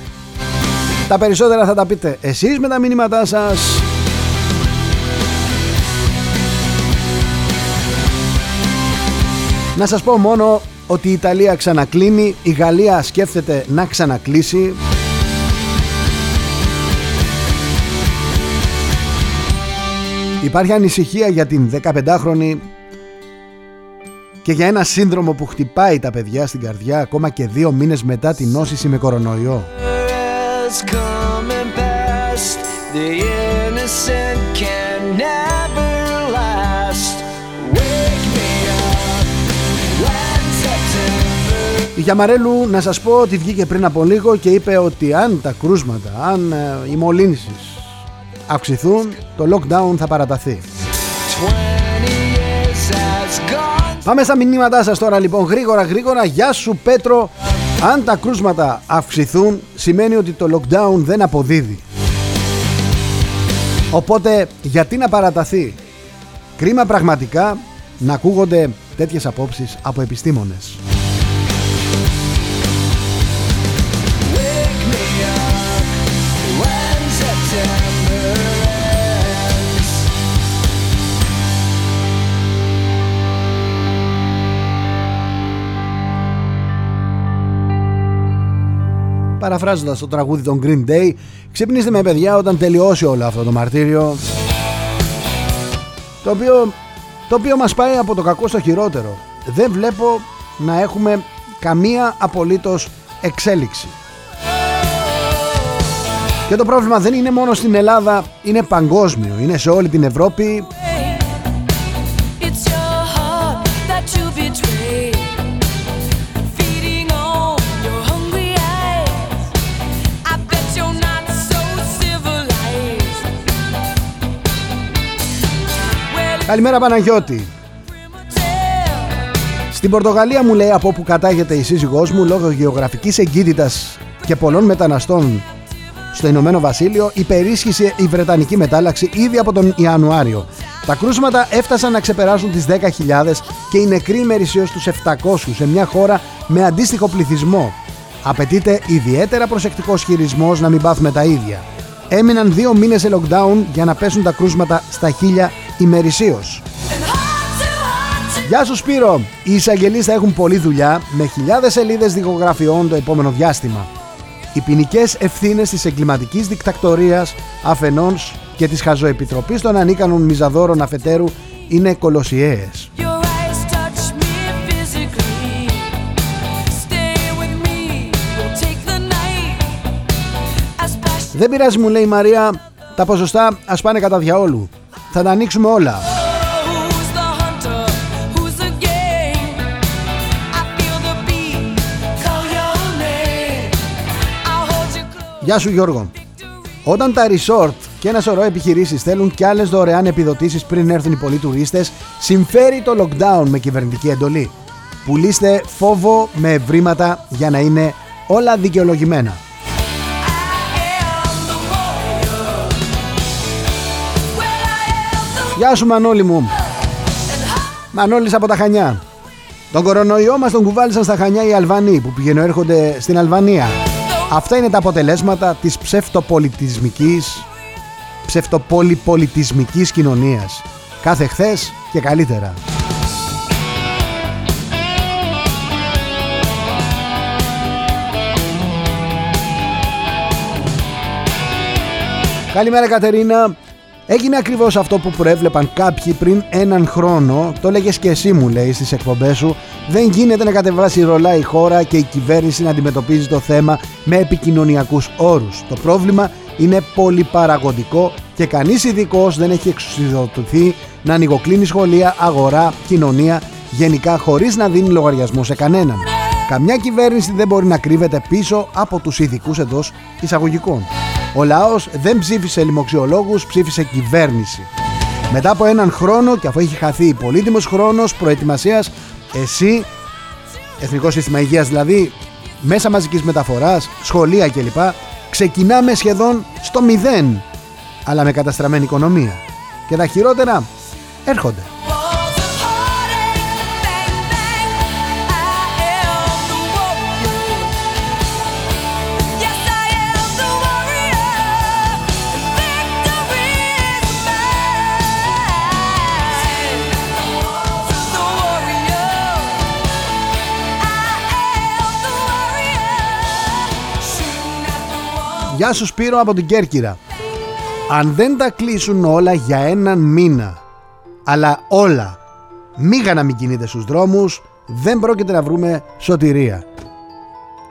Τα περισσότερα θα τα πείτε εσείς με τα μηνύματά σας. Να σας πω μόνο ότι η Ιταλία ξανακλίνει, η Γαλλία σκέφτεται να ξανακλείσει. Υπάρχει ανησυχία για την 15χρονη και για ένα σύνδρομο που χτυπάει τα παιδιά στην καρδιά ακόμα και δύο μήνες μετά την νόσηση με κορονοϊό. Η Γιαμαρέλου να σας πω ότι βγήκε πριν από λίγο και είπε ότι αν τα κρούσματα, αν ε, οι μολύνσεις αυξηθούν, το lockdown θα παραταθεί. Πάμε στα μηνύματά σας τώρα λοιπόν. Γρήγορα γρήγορα. Γεια σου Πέτρο. Αν τα κρούσματα αυξηθούν σημαίνει ότι το lockdown δεν αποδίδει. Οπότε γιατί να παραταθεί; Κρίμα πραγματικά να ακούγονται τέτοιες απόψεις από επιστήμονες παραφράζοντας το τραγούδι των Green Day ξυπνήστε με παιδιά όταν τελειώσει όλο αυτό το μαρτύριο το οποίο, το οποίο μας πάει από το κακό στο χειρότερο. Δεν βλέπω να έχουμε καμία απολύτως εξέλιξη. Και το πρόβλημα δεν είναι μόνο στην Ελλάδα, είναι παγκόσμιο, είναι σε όλη την Ευρώπη Καλημέρα Παναγιώτη Στην Πορτογαλία μου λέει από όπου κατάγεται η σύζυγός μου λόγω γεωγραφικής εγκύτητας και πολλών μεταναστών στο Ηνωμένο Βασίλειο υπερίσχυσε η Βρετανική μετάλλαξη ήδη από τον Ιανουάριο. Τα κρούσματα έφτασαν να ξεπεράσουν τις 10.000 και οι νεκροί μερισίως τους 700 σε μια χώρα με αντίστοιχο πληθυσμό. Απαιτείται ιδιαίτερα προσεκτικός χειρισμός να μην πάθουμε τα ίδια. Έμειναν δύο μήνες σε lockdown για να πέσουν τα κρούσματα στα χίλια ημερησίως. Γεια σου Σπύρο! Οι εισαγγελείς θα έχουν πολλή δουλειά με χιλιάδες σελίδες δικογραφιών το επόμενο διάστημα. Οι ποινικές ευθύνες της εγκληματικής δικτακτορίας αφενός και της χαζοεπιτροπής των ανίκανων μιζαδόρων αφετέρου είναι κολοσιαίες. Δεν πειράζει μου λέει η Μαρία, τα ποσοστά ας πάνε κατά διαόλου. Θα τα ανοίξουμε όλα. Γεια σου Γιώργο. Όταν τα resort και ένα σωρό επιχειρήσεις θέλουν κι άλλες δωρεάν επιδοτήσεις πριν έρθουν οι πολλοί τουρίστες, συμφέρει το lockdown με κυβερνητική εντολή. Πουλήστε φόβο με ευρήματα για να είναι όλα δικαιολογημένα. Γεια σου Μανώλη μου Μανώλης από τα Χανιά Τον κορονοϊό μας τον κουβάλισαν στα Χανιά οι Αλβανοί που πηγαίνουν έρχονται στην Αλβανία Αυτά είναι τα αποτελέσματα της ψευτοπολιτισμικής ψευτοπολιπολιτισμικής κοινωνίας. Κάθε χθες και καλύτερα. Καλημέρα Κατερίνα. Έγινε ακριβώς αυτό που προέβλεπαν κάποιοι πριν έναν χρόνο. Το λέγες και εσύ μου λέει στις εκπομπές σου. Δεν γίνεται να κατεβάσει ρολά η χώρα και η κυβέρνηση να αντιμετωπίζει το θέμα με επικοινωνιακούς όρους. Το πρόβλημα είναι πολυπαραγωγικό και κανείς ειδικός δεν έχει εξουσιοδοτηθεί να ανοιγοκλίνει σχολεία, αγορά, κοινωνία, γενικά χωρίς να δίνει λογαριασμό σε κανέναν. Καμιά κυβέρνηση δεν μπορεί να κρύβεται πίσω από τους ειδικούς εντός εισαγωγικών. Ο λαός δεν ψήφισε λοιμοξιολόγους, ψήφισε κυβέρνηση. Μετά από έναν χρόνο και αφού έχει χαθεί πολύτιμος χρόνος προετοιμασίας, εσύ, Εθνικό Σύστημα Υγείας δηλαδή, μέσα μαζικής μεταφοράς, σχολεία κλπ. Ξεκινάμε σχεδόν στο μηδέν, αλλά με καταστραμμένη οικονομία. Και τα χειρότερα έρχονται. Γεια σου Σπύρο από την Κέρκυρα. Αν δεν τα κλείσουν όλα για έναν μήνα Αλλά όλα Μίγα να μην κινείτε στους δρόμους Δεν πρόκειται να βρούμε σωτηρία.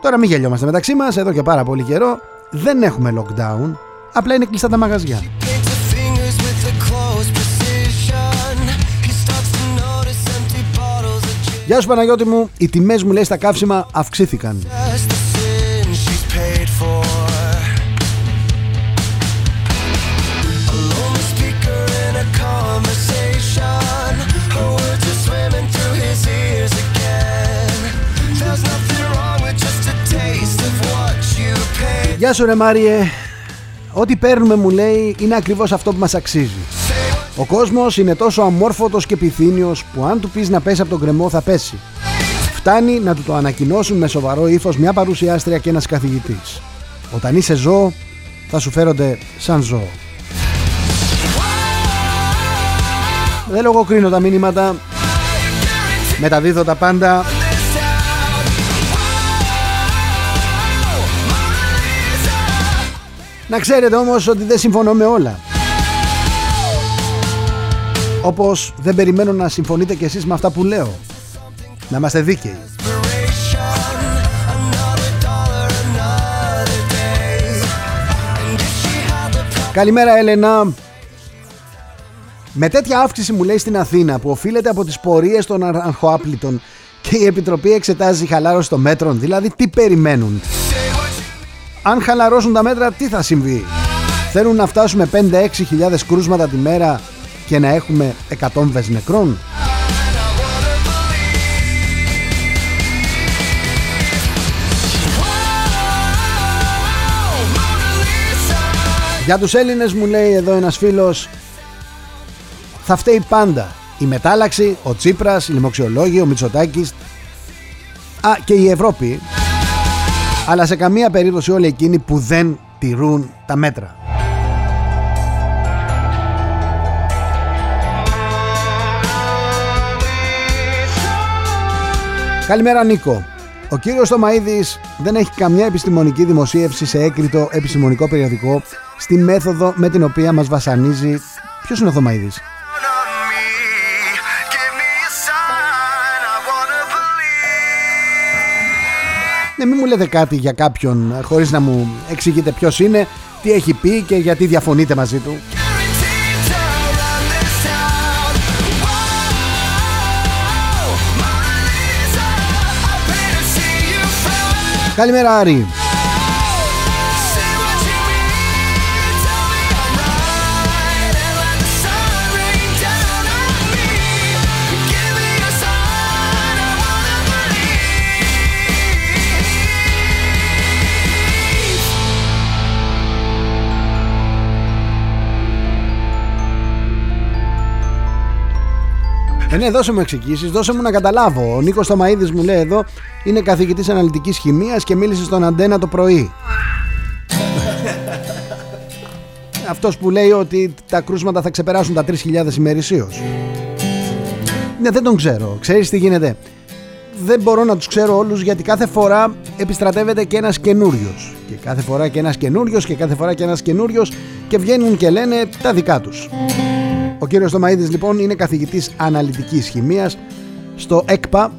Τώρα μην γελιόμαστε μεταξύ μας Εδώ και πάρα πολύ καιρό Δεν έχουμε lockdown Απλά είναι κλειστά τα μαγαζιά. Γεια σου Παναγιώτη μου, οι τιμές μου λέει στα καύσιμα αυξήθηκαν Γεια σου ρε Μάριε. Ό,τι παίρνουμε μου λέει είναι ακριβώς αυτό που μας αξίζει. Ο κόσμος είναι τόσο αμόρφωτος και πυθύνιος που αν του πεις να πέσει από τον κρεμό θα πέσει. Φτάνει να του το ανακοινώσουν με σοβαρό ύφος μια παρουσιάστρια και ένας καθηγητής. Όταν είσαι ζώο θα σου φέρονται σαν ζώο. Δεν λογοκρίνω τα μήνυματα Μεταδίδω τα πάντα Να ξέρετε όμως ότι δεν συμφωνώ με όλα. Όπως δεν περιμένω να συμφωνείτε κι εσείς με αυτά που λέω. Να είμαστε δίκαιοι. Καλημέρα Έλενα. Με τέτοια αύξηση μου λέει στην Αθήνα που οφείλεται από τις πορείες των αρχοάπλητων και η Επιτροπή εξετάζει χαλάρωση των μέτρων, δηλαδή τι περιμένουν. Αν χαλαρώσουν τα μέτρα τι θα συμβεί; Θέλουν να φτάσουμε 5-6 χιλιάδες κρούσματα τη μέρα και να έχουμε 100 νεκρών; Για τους Έλληνες μου λέει εδώ ένας φίλος θα φταίει πάντα η μετάλλαξη, ο Τσίπρας, η λοιμοξιολόγοι, ο Μητσοτάκης α, και η Ευρώπη αλλά σε καμία περίπτωση όλοι εκείνοι που δεν τηρούν τα μέτρα. Καλημέρα Νίκο. Ο κύριος Θωμαίδης δεν έχει καμιά επιστημονική δημοσίευση σε έκρητο επιστημονικό περιοδικό στη μέθοδο με την οποία μας βασανίζει. Ποιος είναι ο Θωμαίδης; Ναι, μην μου λέτε κάτι για κάποιον χωρίς να μου εξηγείτε ποιος είναι, τι έχει πει και γιατί διαφωνείτε μαζί του. Καλημέρα Άρη. Ε, ναι, δώσε μου εξηγήσεις, δώσε μου να καταλάβω. Ο Νίκος Ταμαίδη μου λέει εδώ είναι καθηγητής αναλυτικής χημίας και μίλησε στον Αντένα το πρωί. Αυτός που λέει ότι τα κρούσματα θα ξεπεράσουν τα 3.000 ημερησίως. Ναι, δεν τον ξέρω. Ξέρεις τι γίνεται; Δεν μπορώ να τους ξέρω όλους γιατί κάθε φορά επιστρατεύεται και ένας καινούριος. Και κάθε φορά και ένας καινούριος και κάθε φορά και ένας καινούριος και βγαίνουν και λένε τα δικά τους. Ο κύριος Στομαίδης λοιπόν είναι καθηγητής αναλυτικής χημίας στο ΕΚΠΑ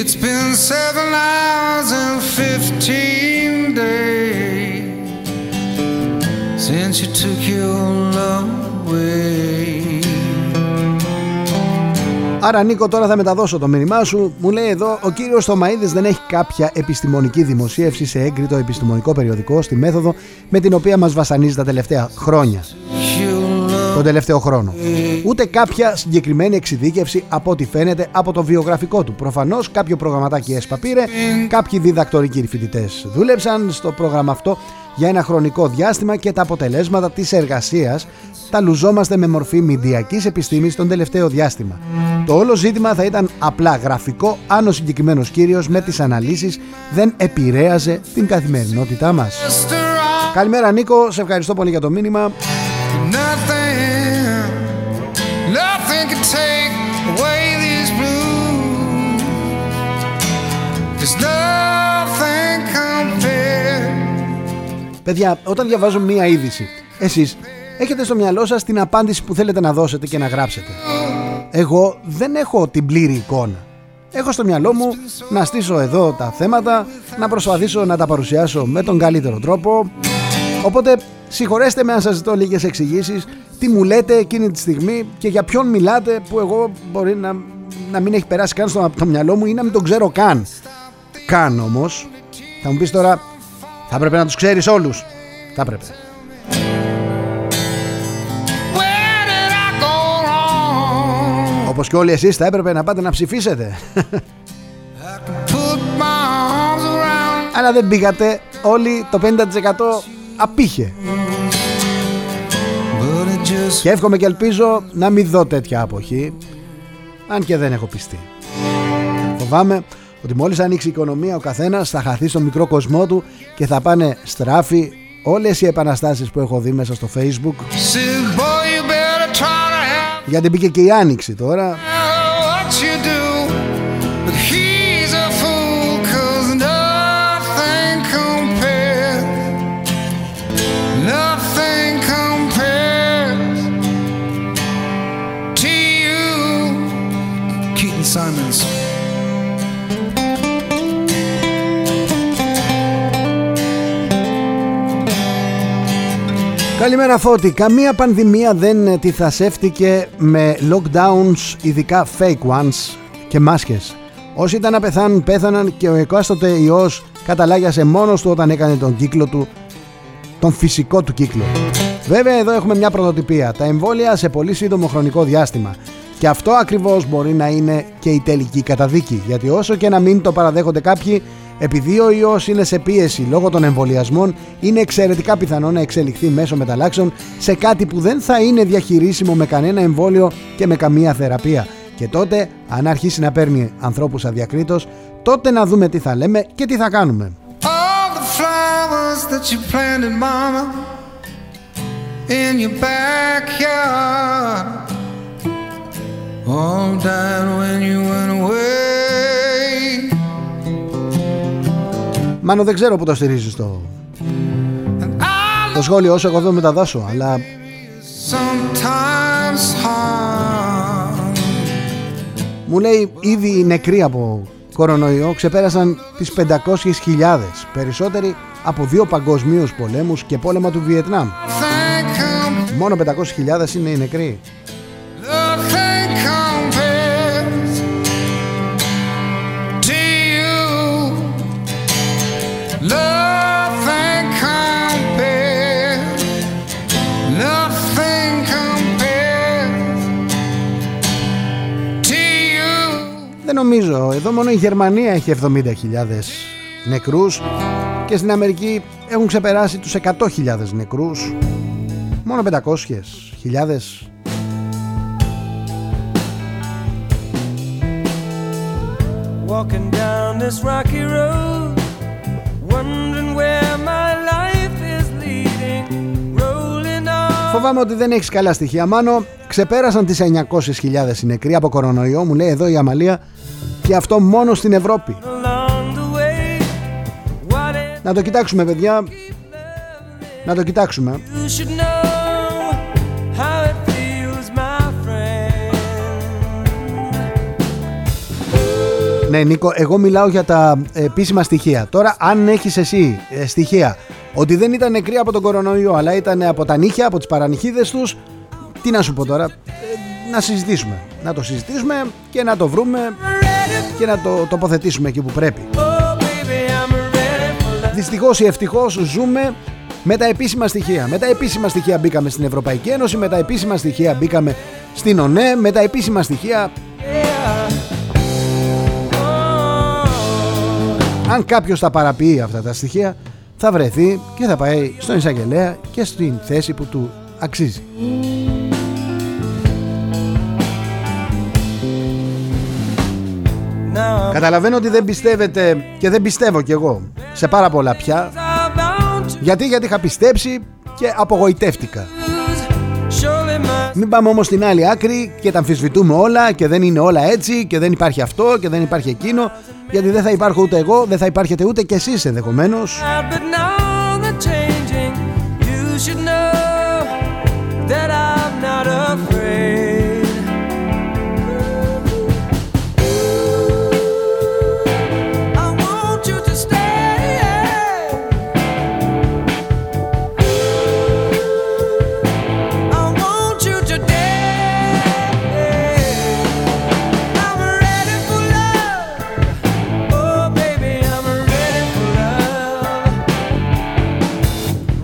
It's been seven hours and fifteen days since you took your love away. Άρα Νίκο τώρα θα μεταδώσω το μήνυμά σου. Μου λέει εδώ ο κύριος Θωμαίδης δεν έχει κάποια επιστημονική δημοσίευση Σε έγκριτο επιστημονικό περιοδικό Στη μέθοδο με την οποία μας βασανίζει τα τελευταία χρόνια. Τον τελευταίο χρόνο. Ούτε κάποια συγκεκριμένη εξειδίκευση από ό,τι φαίνεται από το βιογραφικό του. Προφανώς κάποιο προγραμματάκι ΕΣΠΑ πήρε. Κάποιοι διδακτορικοί φοιτητές δούλεψαν στο πρόγραμμα αυτό για ένα χρονικό διάστημα και τα αποτελέσματα της εργασίας τα λουζόμαστε με μορφή μηντιακής επιστήμης τον τελευταίο διάστημα. Το όλο ζήτημα θα ήταν απλά γραφικό αν ο συγκεκριμένος κύριος με τις αναλύσεις δεν επηρέαζε την καθημερινότητά μας. Καλημέρα Νίκο, σε ευχαριστώ πολύ για το μήνυμα. Παιδιά, όταν διαβάζω μία είδηση, εσείς έχετε στο μυαλό σας την απάντηση που θέλετε να δώσετε και να γράψετε. Εγώ δεν έχω την πλήρη εικόνα. Έχω στο μυαλό μου να στήσω εδώ τα θέματα, να προσπαθήσω να τα παρουσιάσω με τον καλύτερο τρόπο. Οπότε συγχωρέστε με αν σας ζητώ λίγες εξηγήσεις τι μου λέτε εκείνη τη στιγμή και για ποιον μιλάτε που εγώ μπορεί να, να μην έχει περάσει καν στο το μυαλό μου ή να μην τον ξέρω καν. Καν όμως. Θα μου πεις τώρα θα έπρεπε να τους ξέρεις όλους. Θα έπρεπε. Όπως και όλοι εσείς θα έπρεπε να πάτε να ψηφίσετε. Αλλά δεν πήγατε όλοι το 50% απήχε. Και εύχομαι και ελπίζω να μην δω τέτοια αποχή Αν και δεν έχω πιστεί Φοβάμαι ότι μόλις ανοίξει η οικονομία ο καθένας θα χαθεί στον μικρό κοσμό του και θα πάνε στράφη όλες οι επαναστάσεις που έχω δει μέσα στο facebook. Γιατί μπήκε και η άνοιξη τώρα. Simons. Καλημέρα Φώτη. Καμία πανδημία δεν τυθασεύτηκε με lockdowns, ειδικά fake ones και μάσκες. Όσοι ήταν να πεθάνουν πέθαναν και ο εκάστοτε ιός καταλάγιασε μόνος του όταν έκανε τον κύκλο του, τον φυσικό του κύκλο. Βέβαια εδώ έχουμε μια πρωτοτυπία, τα εμβόλια σε πολύ σύντομο χρονικό διάστημα. Και αυτό ακριβώς μπορεί να είναι και η τελική καταδίκη, γιατί όσο και να μην το παραδέχονται κάποιοι, επειδή ο ιός είναι σε πίεση λόγω των εμβολιασμών, είναι εξαιρετικά πιθανό να εξελιχθεί μέσω μεταλλάξεων σε κάτι που δεν θα είναι διαχειρίσιμο με κανένα εμβόλιο και με καμία θεραπεία. Και τότε, αν αρχίσει να παίρνει ανθρώπους αδιακρίτως, τότε να δούμε τι θα λέμε και τι θα κάνουμε. Μάνο δεν ξέρω που το στηρίζεις το, το σχόλιο όσο εγώ εδώ μεταδώσω αλλά μου λέει ήδη οι νεκροί από κορονοϊό ξεπέρασαν τις 500.000 περισσότεροι από δύο παγκοσμίους πολέμους και πόλεμα του Βιετνάμ. Μόνο 500.000 είναι οι νεκροί νομίζω. Εδώ μόνο η Γερμανία έχει 70.000 νεκρούς και στην Αμερική έχουν ξεπεράσει τους 100.000 νεκρούς. Μόνο 500.000 Walking down this rocky road Wondering where my life is leading. Rolling on. Φοβάμαι ότι δεν έχεις καλά στοιχεία. Μάνο Ξεπέρασαν τις 900.000 οι νεκροί από κορονοϊό Μου λέει εδώ η Αμαλία και αυτό μόνο στην Ευρώπη. Να το κοιτάξουμε παιδιά. Να το κοιτάξουμε. Ναι Νίκο, εγώ μιλάω για τα επίσημα στοιχεία. Τώρα αν έχεις εσύ ε, στοιχεία ότι δεν ήταν νεκροί από τον κορονοϊό αλλά ήταν από τα νύχια, από τις παρανυχίδες τους, τι να σου πω τώρα, ε, να συζητήσουμε. Να το συζητήσουμε και να το βρούμε και να το τοποθετήσουμε εκεί που πρέπει. Δυστυχώς ή ευτυχώς ζούμε με τα επίσημα στοιχεία. Με τα επίσημα στοιχεία μπήκαμε στην Ευρωπαϊκή Ένωση, με τα επίσημα στοιχεία μπήκαμε στην ΟΝΕ, με τα επίσημα στοιχεία... Αν κάποιος τα παραποιεί αυτά τα στοιχεία, θα βρεθεί και θα πάει στον εισαγγελέα και στην θέση που του αξίζει. Καταλαβαίνω ότι δεν πιστεύετε και δεν πιστεύω κι εγώ σε πάρα πολλά πια. Γιατί, γιατί είχα πιστέψει και απογοητεύτηκα. Μην πάμε όμως στην άλλη άκρη και τα αμφισβητούμε όλα και δεν είναι όλα έτσι και δεν υπάρχει αυτό και δεν υπάρχει εκείνο γιατί δεν θα υπάρχω ούτε εγώ, δεν θα υπάρχετε ούτε κι εσείς ενδεχομένως.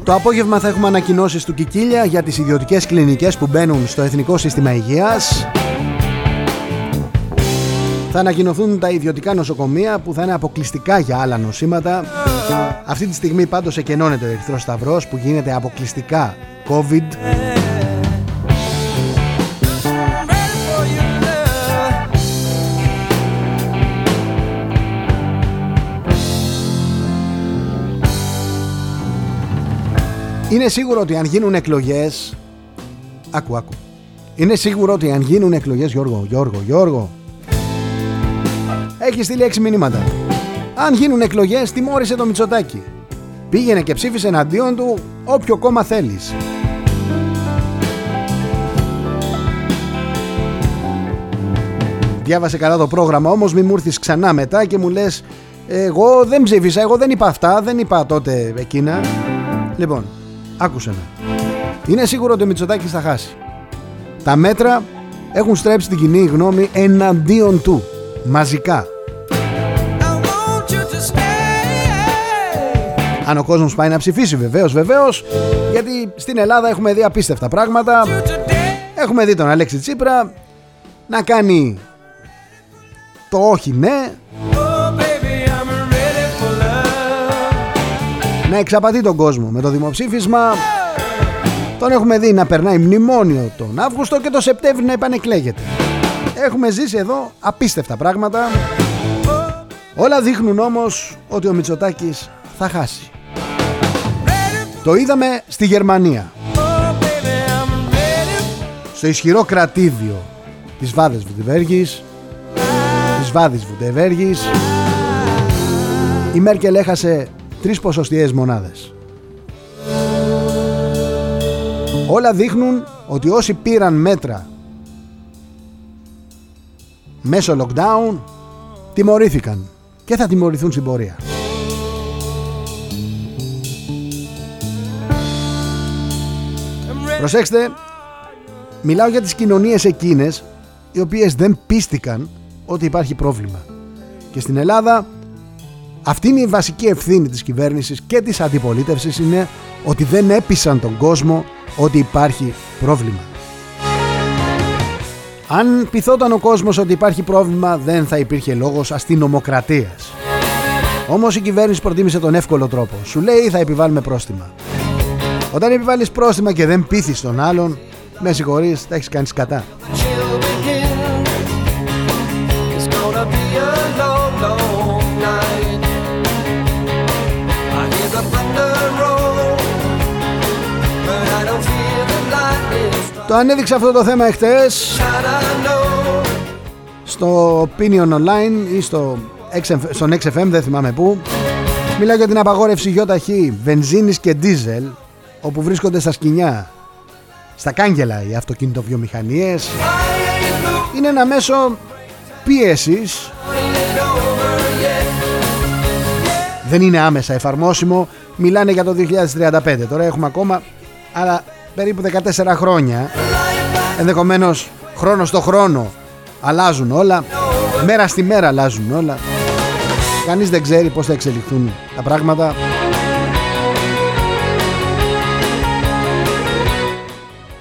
Το απόγευμα θα έχουμε ανακοινώσεις του Κικίλια για τις ιδιωτικές κλινικές που μπαίνουν στο Εθνικό Σύστημα Υγείας. Θα ανακοινωθούν τα ιδιωτικά νοσοκομεία που θα είναι αποκλειστικά για άλλα νοσήματα. Αυτή τη στιγμή πάντως εκενώνεται ο Ερυθρός Σταυρός που γίνεται αποκλειστικά COVID. Είναι σίγουρο ότι αν γίνουν εκλογές Άκου άκου. Είναι σίγουρο ότι αν γίνουν εκλογές Γιώργο, Γιώργο, Γιώργο. Έχει στείλει έξι μηνύματα. Αν γίνουν εκλογές τιμώρησε το Μητσοτάκι Πήγαινε και ψήφισε εναντίον του όποιο κόμμα θέλεις. Διάβασε καλά το πρόγραμμα όμως μη μου έρθεις ξανά μετά και μου λες εγώ δεν ψήφισα, εγώ δεν είπα αυτά, δεν είπα τότε εκείνα. Λοιπόν, άκουσε με. Είναι σίγουρο ότι ο Μητσοτάκης θα χάσει. Τα μέτρα έχουν στρέψει την κοινή γνώμη εναντίον του. Μαζικά. Αν ο κόσμος πάει να ψηφίσει βεβαίως, βεβαίως, γιατί στην Ελλάδα έχουμε δει απίστευτα πράγματα. Έχουμε δει τον Αλέξη Τσίπρα να κάνει το όχι ναι, να εξαπατεί τον κόσμο με το δημοψήφισμα. Τον έχουμε δει να περνάει μνημόνιο τον Αύγουστο και το Σεπτέμβριο να επανεκλέγεται. Έχουμε ζήσει εδώ απίστευτα πράγματα. Όλα δείχνουν όμως ότι ο Μητσοτάκης θα χάσει. Το είδαμε στη Γερμανία. Στο ισχυρό κρατήδιο της Βάδες Βουτεβέργης της Βάδης Βουτεβέργης η Μέρκελ έχασε τρεις ποσοστιαίες μονάδες. Όλα δείχνουν ότι όσοι πήραν μέτρα μέσω lockdown τιμωρήθηκαν και θα τιμωρηθούν στην πορεία. Προσέξτε, μιλάω για τις κοινωνίες εκείνες οι οποίες δεν πίστηκαν ότι υπάρχει πρόβλημα. Και στην Ελλάδα αυτή είναι η βασική ευθύνη της κυβέρνησης και της αντιπολίτευσης είναι ότι δεν έπεισαν τον κόσμο ότι υπάρχει πρόβλημα. Αν πειθόταν ο κόσμος ότι υπάρχει πρόβλημα δεν θα υπήρχε λόγος αστυνομοκρατίας. Όμως η κυβέρνηση προτίμησε τον εύκολο τρόπο. Σου λέει θα επιβάλλουμε πρόστιμα. Όταν επιβάλλεις πρόστιμα και δεν πείθεις τον άλλον, με συγχωρείς, τα έχεις κάνει σκατά. Το ανέδειξε αυτό το θέμα εχθές στο Opinion Online ή στο στον XFM, δεν θυμάμαι πού. Μιλάω για την απαγόρευση γιοταχή βενζίνης και δίζελ όπου βρίσκονται στα σκηνιά, στα κάγκελα οι αυτοκινητοβιομηχανίες. Είναι ένα μέσο πίεσης δεν είναι άμεσα εφαρμόσιμο μιλάνε για το 2035 τώρα έχουμε ακόμα αλλά περίπου 14 χρόνια. Ενδεχομένως χρόνος στο χρόνο αλλάζουν όλα. Μέρα στη μέρα αλλάζουν όλα. Κανείς δεν ξέρει πως θα εξελιχθούν τα πράγματα.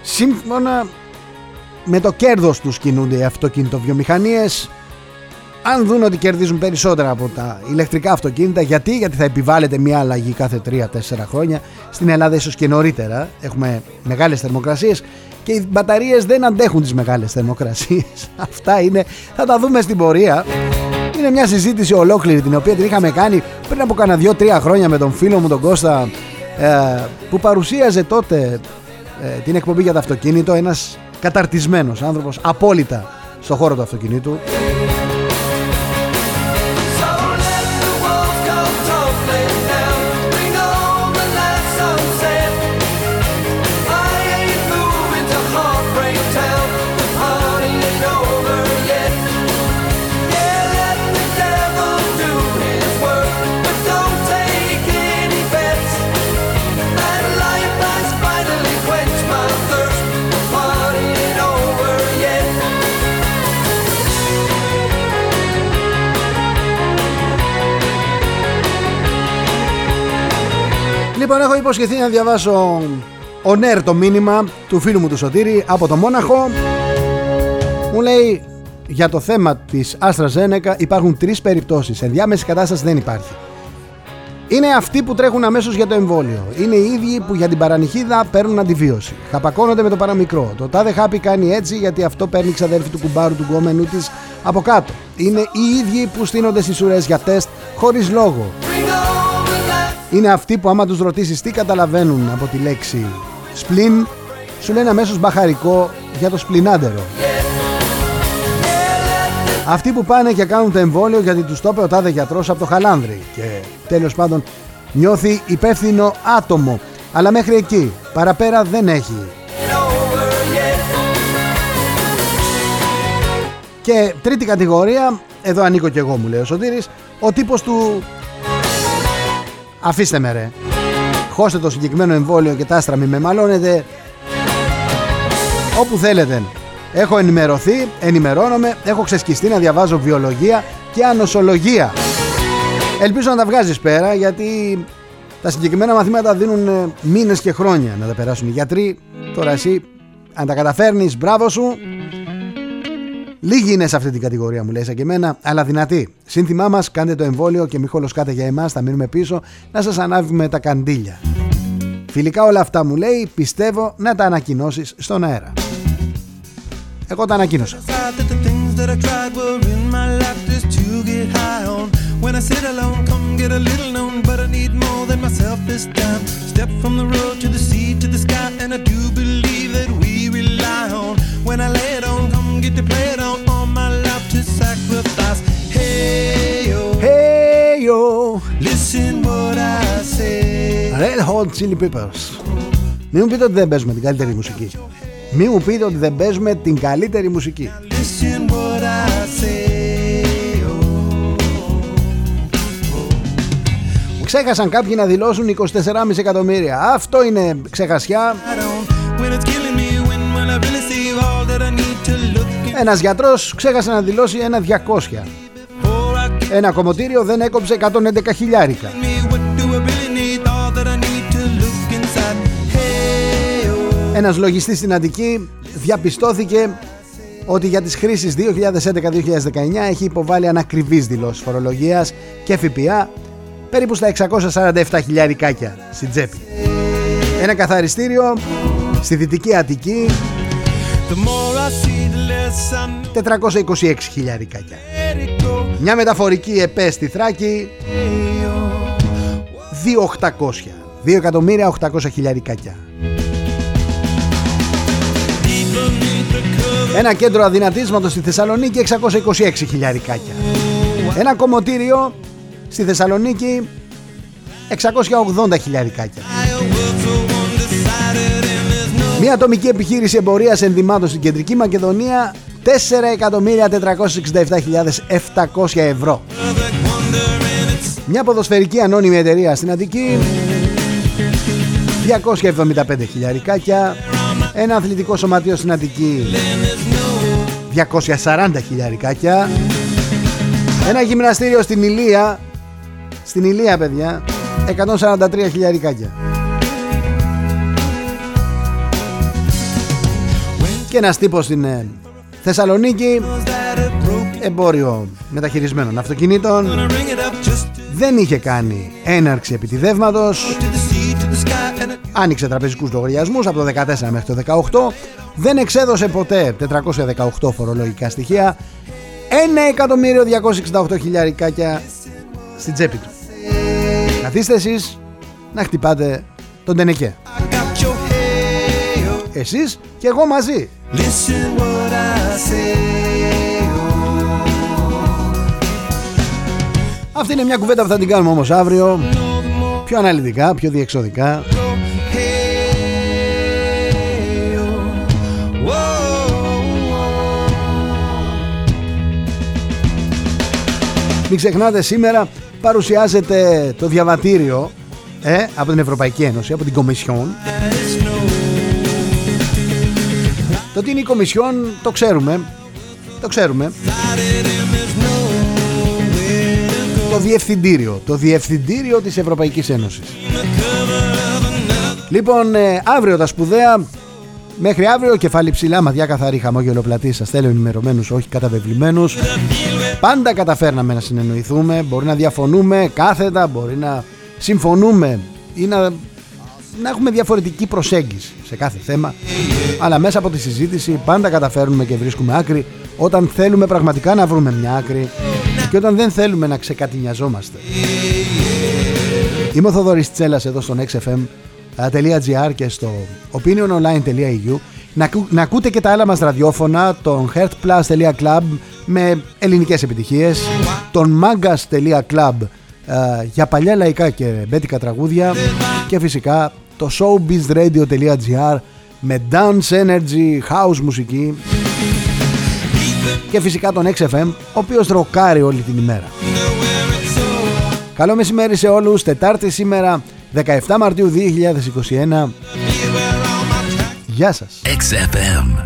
Σύμφωνα με το κέρδος τους κινούνται οι αυτοκινητοβιομηχανίες αν δουν ότι κερδίζουν περισσότερα από τα ηλεκτρικά αυτοκίνητα, γιατί, γιατί θα επιβάλλεται μια αλλαγή κάθε 3-4 χρόνια. Στην Ελλάδα ίσως και νωρίτερα έχουμε μεγάλες θερμοκρασίες και οι μπαταρίες δεν αντέχουν τις μεγάλες θερμοκρασίες. Αυτά είναι, θα τα δούμε στην πορεία. Είναι μια συζήτηση ολόκληρη την οποία την είχαμε κάνει πριν από κάνα 2-3 χρόνια με τον φίλο μου τον Κώστα ε, που παρουσίαζε τότε ε, την εκπομπή για το αυτοκίνητο ένας καταρτισμένος άνθρωπος απόλυτα στο χώρο του αυτοκινήτου έχω υποσχεθεί να διαβάσω ο Νέρ το μήνυμα του φίλου μου του Σωτήρη από το Μόναχο. Μου λέει για το θέμα της Άστρα Ζένεκα υπάρχουν τρεις περιπτώσεις. Ενδιάμεση κατάσταση δεν υπάρχει. Είναι αυτοί που τρέχουν αμέσως για το εμβόλιο. Είναι οι ίδιοι που για την παρανυχίδα παίρνουν αντιβίωση. Χαπακώνονται με το παραμικρό. Το τάδε χάπι κάνει έτσι γιατί αυτό παίρνει ξαδέρφη του κουμπάρου του γκόμενου της από κάτω. Είναι οι ίδιοι που στείνονται στις ουρές για τεστ χωρίς λόγο είναι αυτοί που άμα τους ρωτήσεις τι καταλαβαίνουν από τη λέξη σπλίν σου λένε αμέσως μπαχαρικό για το σπλινάντερο. Αυτοί που πάνε και κάνουν το εμβόλιο γιατί τους το είπε ο τάδε γιατρός από το χαλάνδρι και τέλος πάντων νιώθει υπεύθυνο άτομο αλλά μέχρι εκεί παραπέρα δεν έχει. Και τρίτη κατηγορία, εδώ ανήκω και εγώ μου λέει ο Σωτήρης, ο τύπος του αφήστε με ρε, χώστε το συγκεκριμένο εμβόλιο και τα άστρα μη με μαλώνετε όπου θέλετε. Έχω ενημερωθεί, ενημερώνομαι, έχω ξεσκιστεί να διαβάζω βιολογία και ανοσολογία. Ελπίζω να τα βγάζεις πέρα γιατί τα συγκεκριμένα μαθήματα δίνουν ε, μήνες και χρόνια να τα περάσουν οι γιατροί. Τώρα εσύ αν τα καταφέρνεις μπράβο σου. Λίγοι είναι σε αυτή την κατηγορία μου λέει σαν και εμένα, αλλά δυνατή. Σύνθημά μας κάντε το εμβόλιο και μη χολοσκάτε για εμάς, θα μείνουμε πίσω να σας ανάβουμε τα καντήλια. Φιλικά όλα αυτά μου λέει, πιστεύω να τα ανακοινώσεις στον αέρα. Εγώ τα ανακοίνωσα. When I sit alone, come get a little known, but I need more than myself this time. Step from the road to the sea to the sky, and I do believe that we rely on. When I lay it on, come get to play it on, all my life to sacrifice. Hey yo, hey yo, listen what I say. Red Hot Chili Peppers. Μην μου πείτε ότι δεν παίζουμε την καλύτερη μουσική. Μην μου πείτε ότι δεν παίζουμε την καλύτερη μουσική. Listen what I say. Ξέχασαν κάποιοι να δηλώσουν 24,5 εκατομμύρια. Αυτό είναι ξεχασιά. Ένας γιατρός ξέχασε να δηλώσει ένα 200. Ένα κομμωτήριο δεν έκοψε 111 χιλιάρικα. Ένας λογιστής στην Αττική διαπιστώθηκε ότι για τις χρήσεις 2011-2019 έχει υποβάλει ανακριβείς δηλώσεις φορολογίας και ΦΠΑ περίπου στα 647 χιλιάρικάκια στην τσέπη. Ένα καθαριστήριο στη Δυτική Αττική 426 χιλιάρικάκια. Μια μεταφορική ΕΠΕ στη Θράκη 2.800 2.800 χιλιάρικάκια. Ένα κέντρο αδυνατίσματος στη Θεσσαλονίκη 626 χιλιάρικάκια. Ένα κομμωτήριο στη Θεσσαλονίκη 680 χιλιάρικάκια. Μια ατομική επιχείρηση εμπορίας ενδυμάτων στην Κεντρική Μακεδονία 4.367.700 ευρώ. Μια ποδοσφαιρική ανώνυμη εταιρεία στην Αττική 275 χιλιάρικάκια. Ένα αθλητικό σωματείο στην Αττική 240 χιλιάρικάκια. Ένα γυμναστήριο στην Ηλία στην Ηλία παιδιά 143 χιλιαρικάκια Και ένας τύπος στην ε, Θεσσαλονίκη Εμπόριο μεταχειρισμένων αυτοκινήτων Δεν είχε κάνει έναρξη επιτιδεύματος Άνοιξε τραπεζικούς λογαριασμούς από το 14 μέχρι το 18 Δεν εξέδωσε ποτέ 418 φορολογικά στοιχεία 1.268 χιλιαρικάκια στην τσέπη του. Καθίστε εσείς να χτυπάτε τον τενεκέ. Εσείς και εγώ μαζί. Αυτή είναι μια κουβέντα που θα την κάνουμε όμως αύριο Πιο αναλυτικά, πιο διεξοδικά Μην ξεχνάτε σήμερα παρουσιάζεται το διαβατήριο ε, από την Ευρωπαϊκή Ένωση, από την Κομισιόν. Το τι είναι η Κομισιόν το ξέρουμε. Το ξέρουμε. Το Διευθυντήριο. Το Διευθυντήριο της Ευρωπαϊκής Ένωσης. Λοιπόν, ε, αύριο τα σπουδαία Μέχρι αύριο κεφάλι ψηλά, μαδιά καθαρή, χαμόγελο πλατή. Σας θέλω ενημερωμένους, όχι καταβεβλημένους. Πάντα καταφέρναμε να συνεννοηθούμε. Μπορεί να διαφωνούμε κάθετα, μπορεί να συμφωνούμε ή να, να έχουμε διαφορετική προσέγγιση σε κάθε θέμα. Αλλά μέσα από τη συζήτηση πάντα καταφέρνουμε και βρίσκουμε άκρη όταν θέλουμε πραγματικά να βρούμε μια άκρη και όταν δεν θέλουμε να ξεκατηνιαζόμαστε. Είμαι ο Θοδωρής Τσέλας εδώ στον XFM .gr και στο opiniononline.eu να, να ακούτε και τα άλλα μας ραδιόφωνα τον heartplus.club με ελληνικές επιτυχίες τον mangas.club για παλιά λαϊκά και μπέτικα τραγούδια και φυσικά το showbizradio.gr με dance energy, house μουσική και φυσικά τον XFM, ο οποίος ροκάρει όλη την ημέρα. Καλό μεσημέρι σε όλους, Τετάρτη σήμερα, 17 Μαρτίου 2021. Γεια σας. XFM.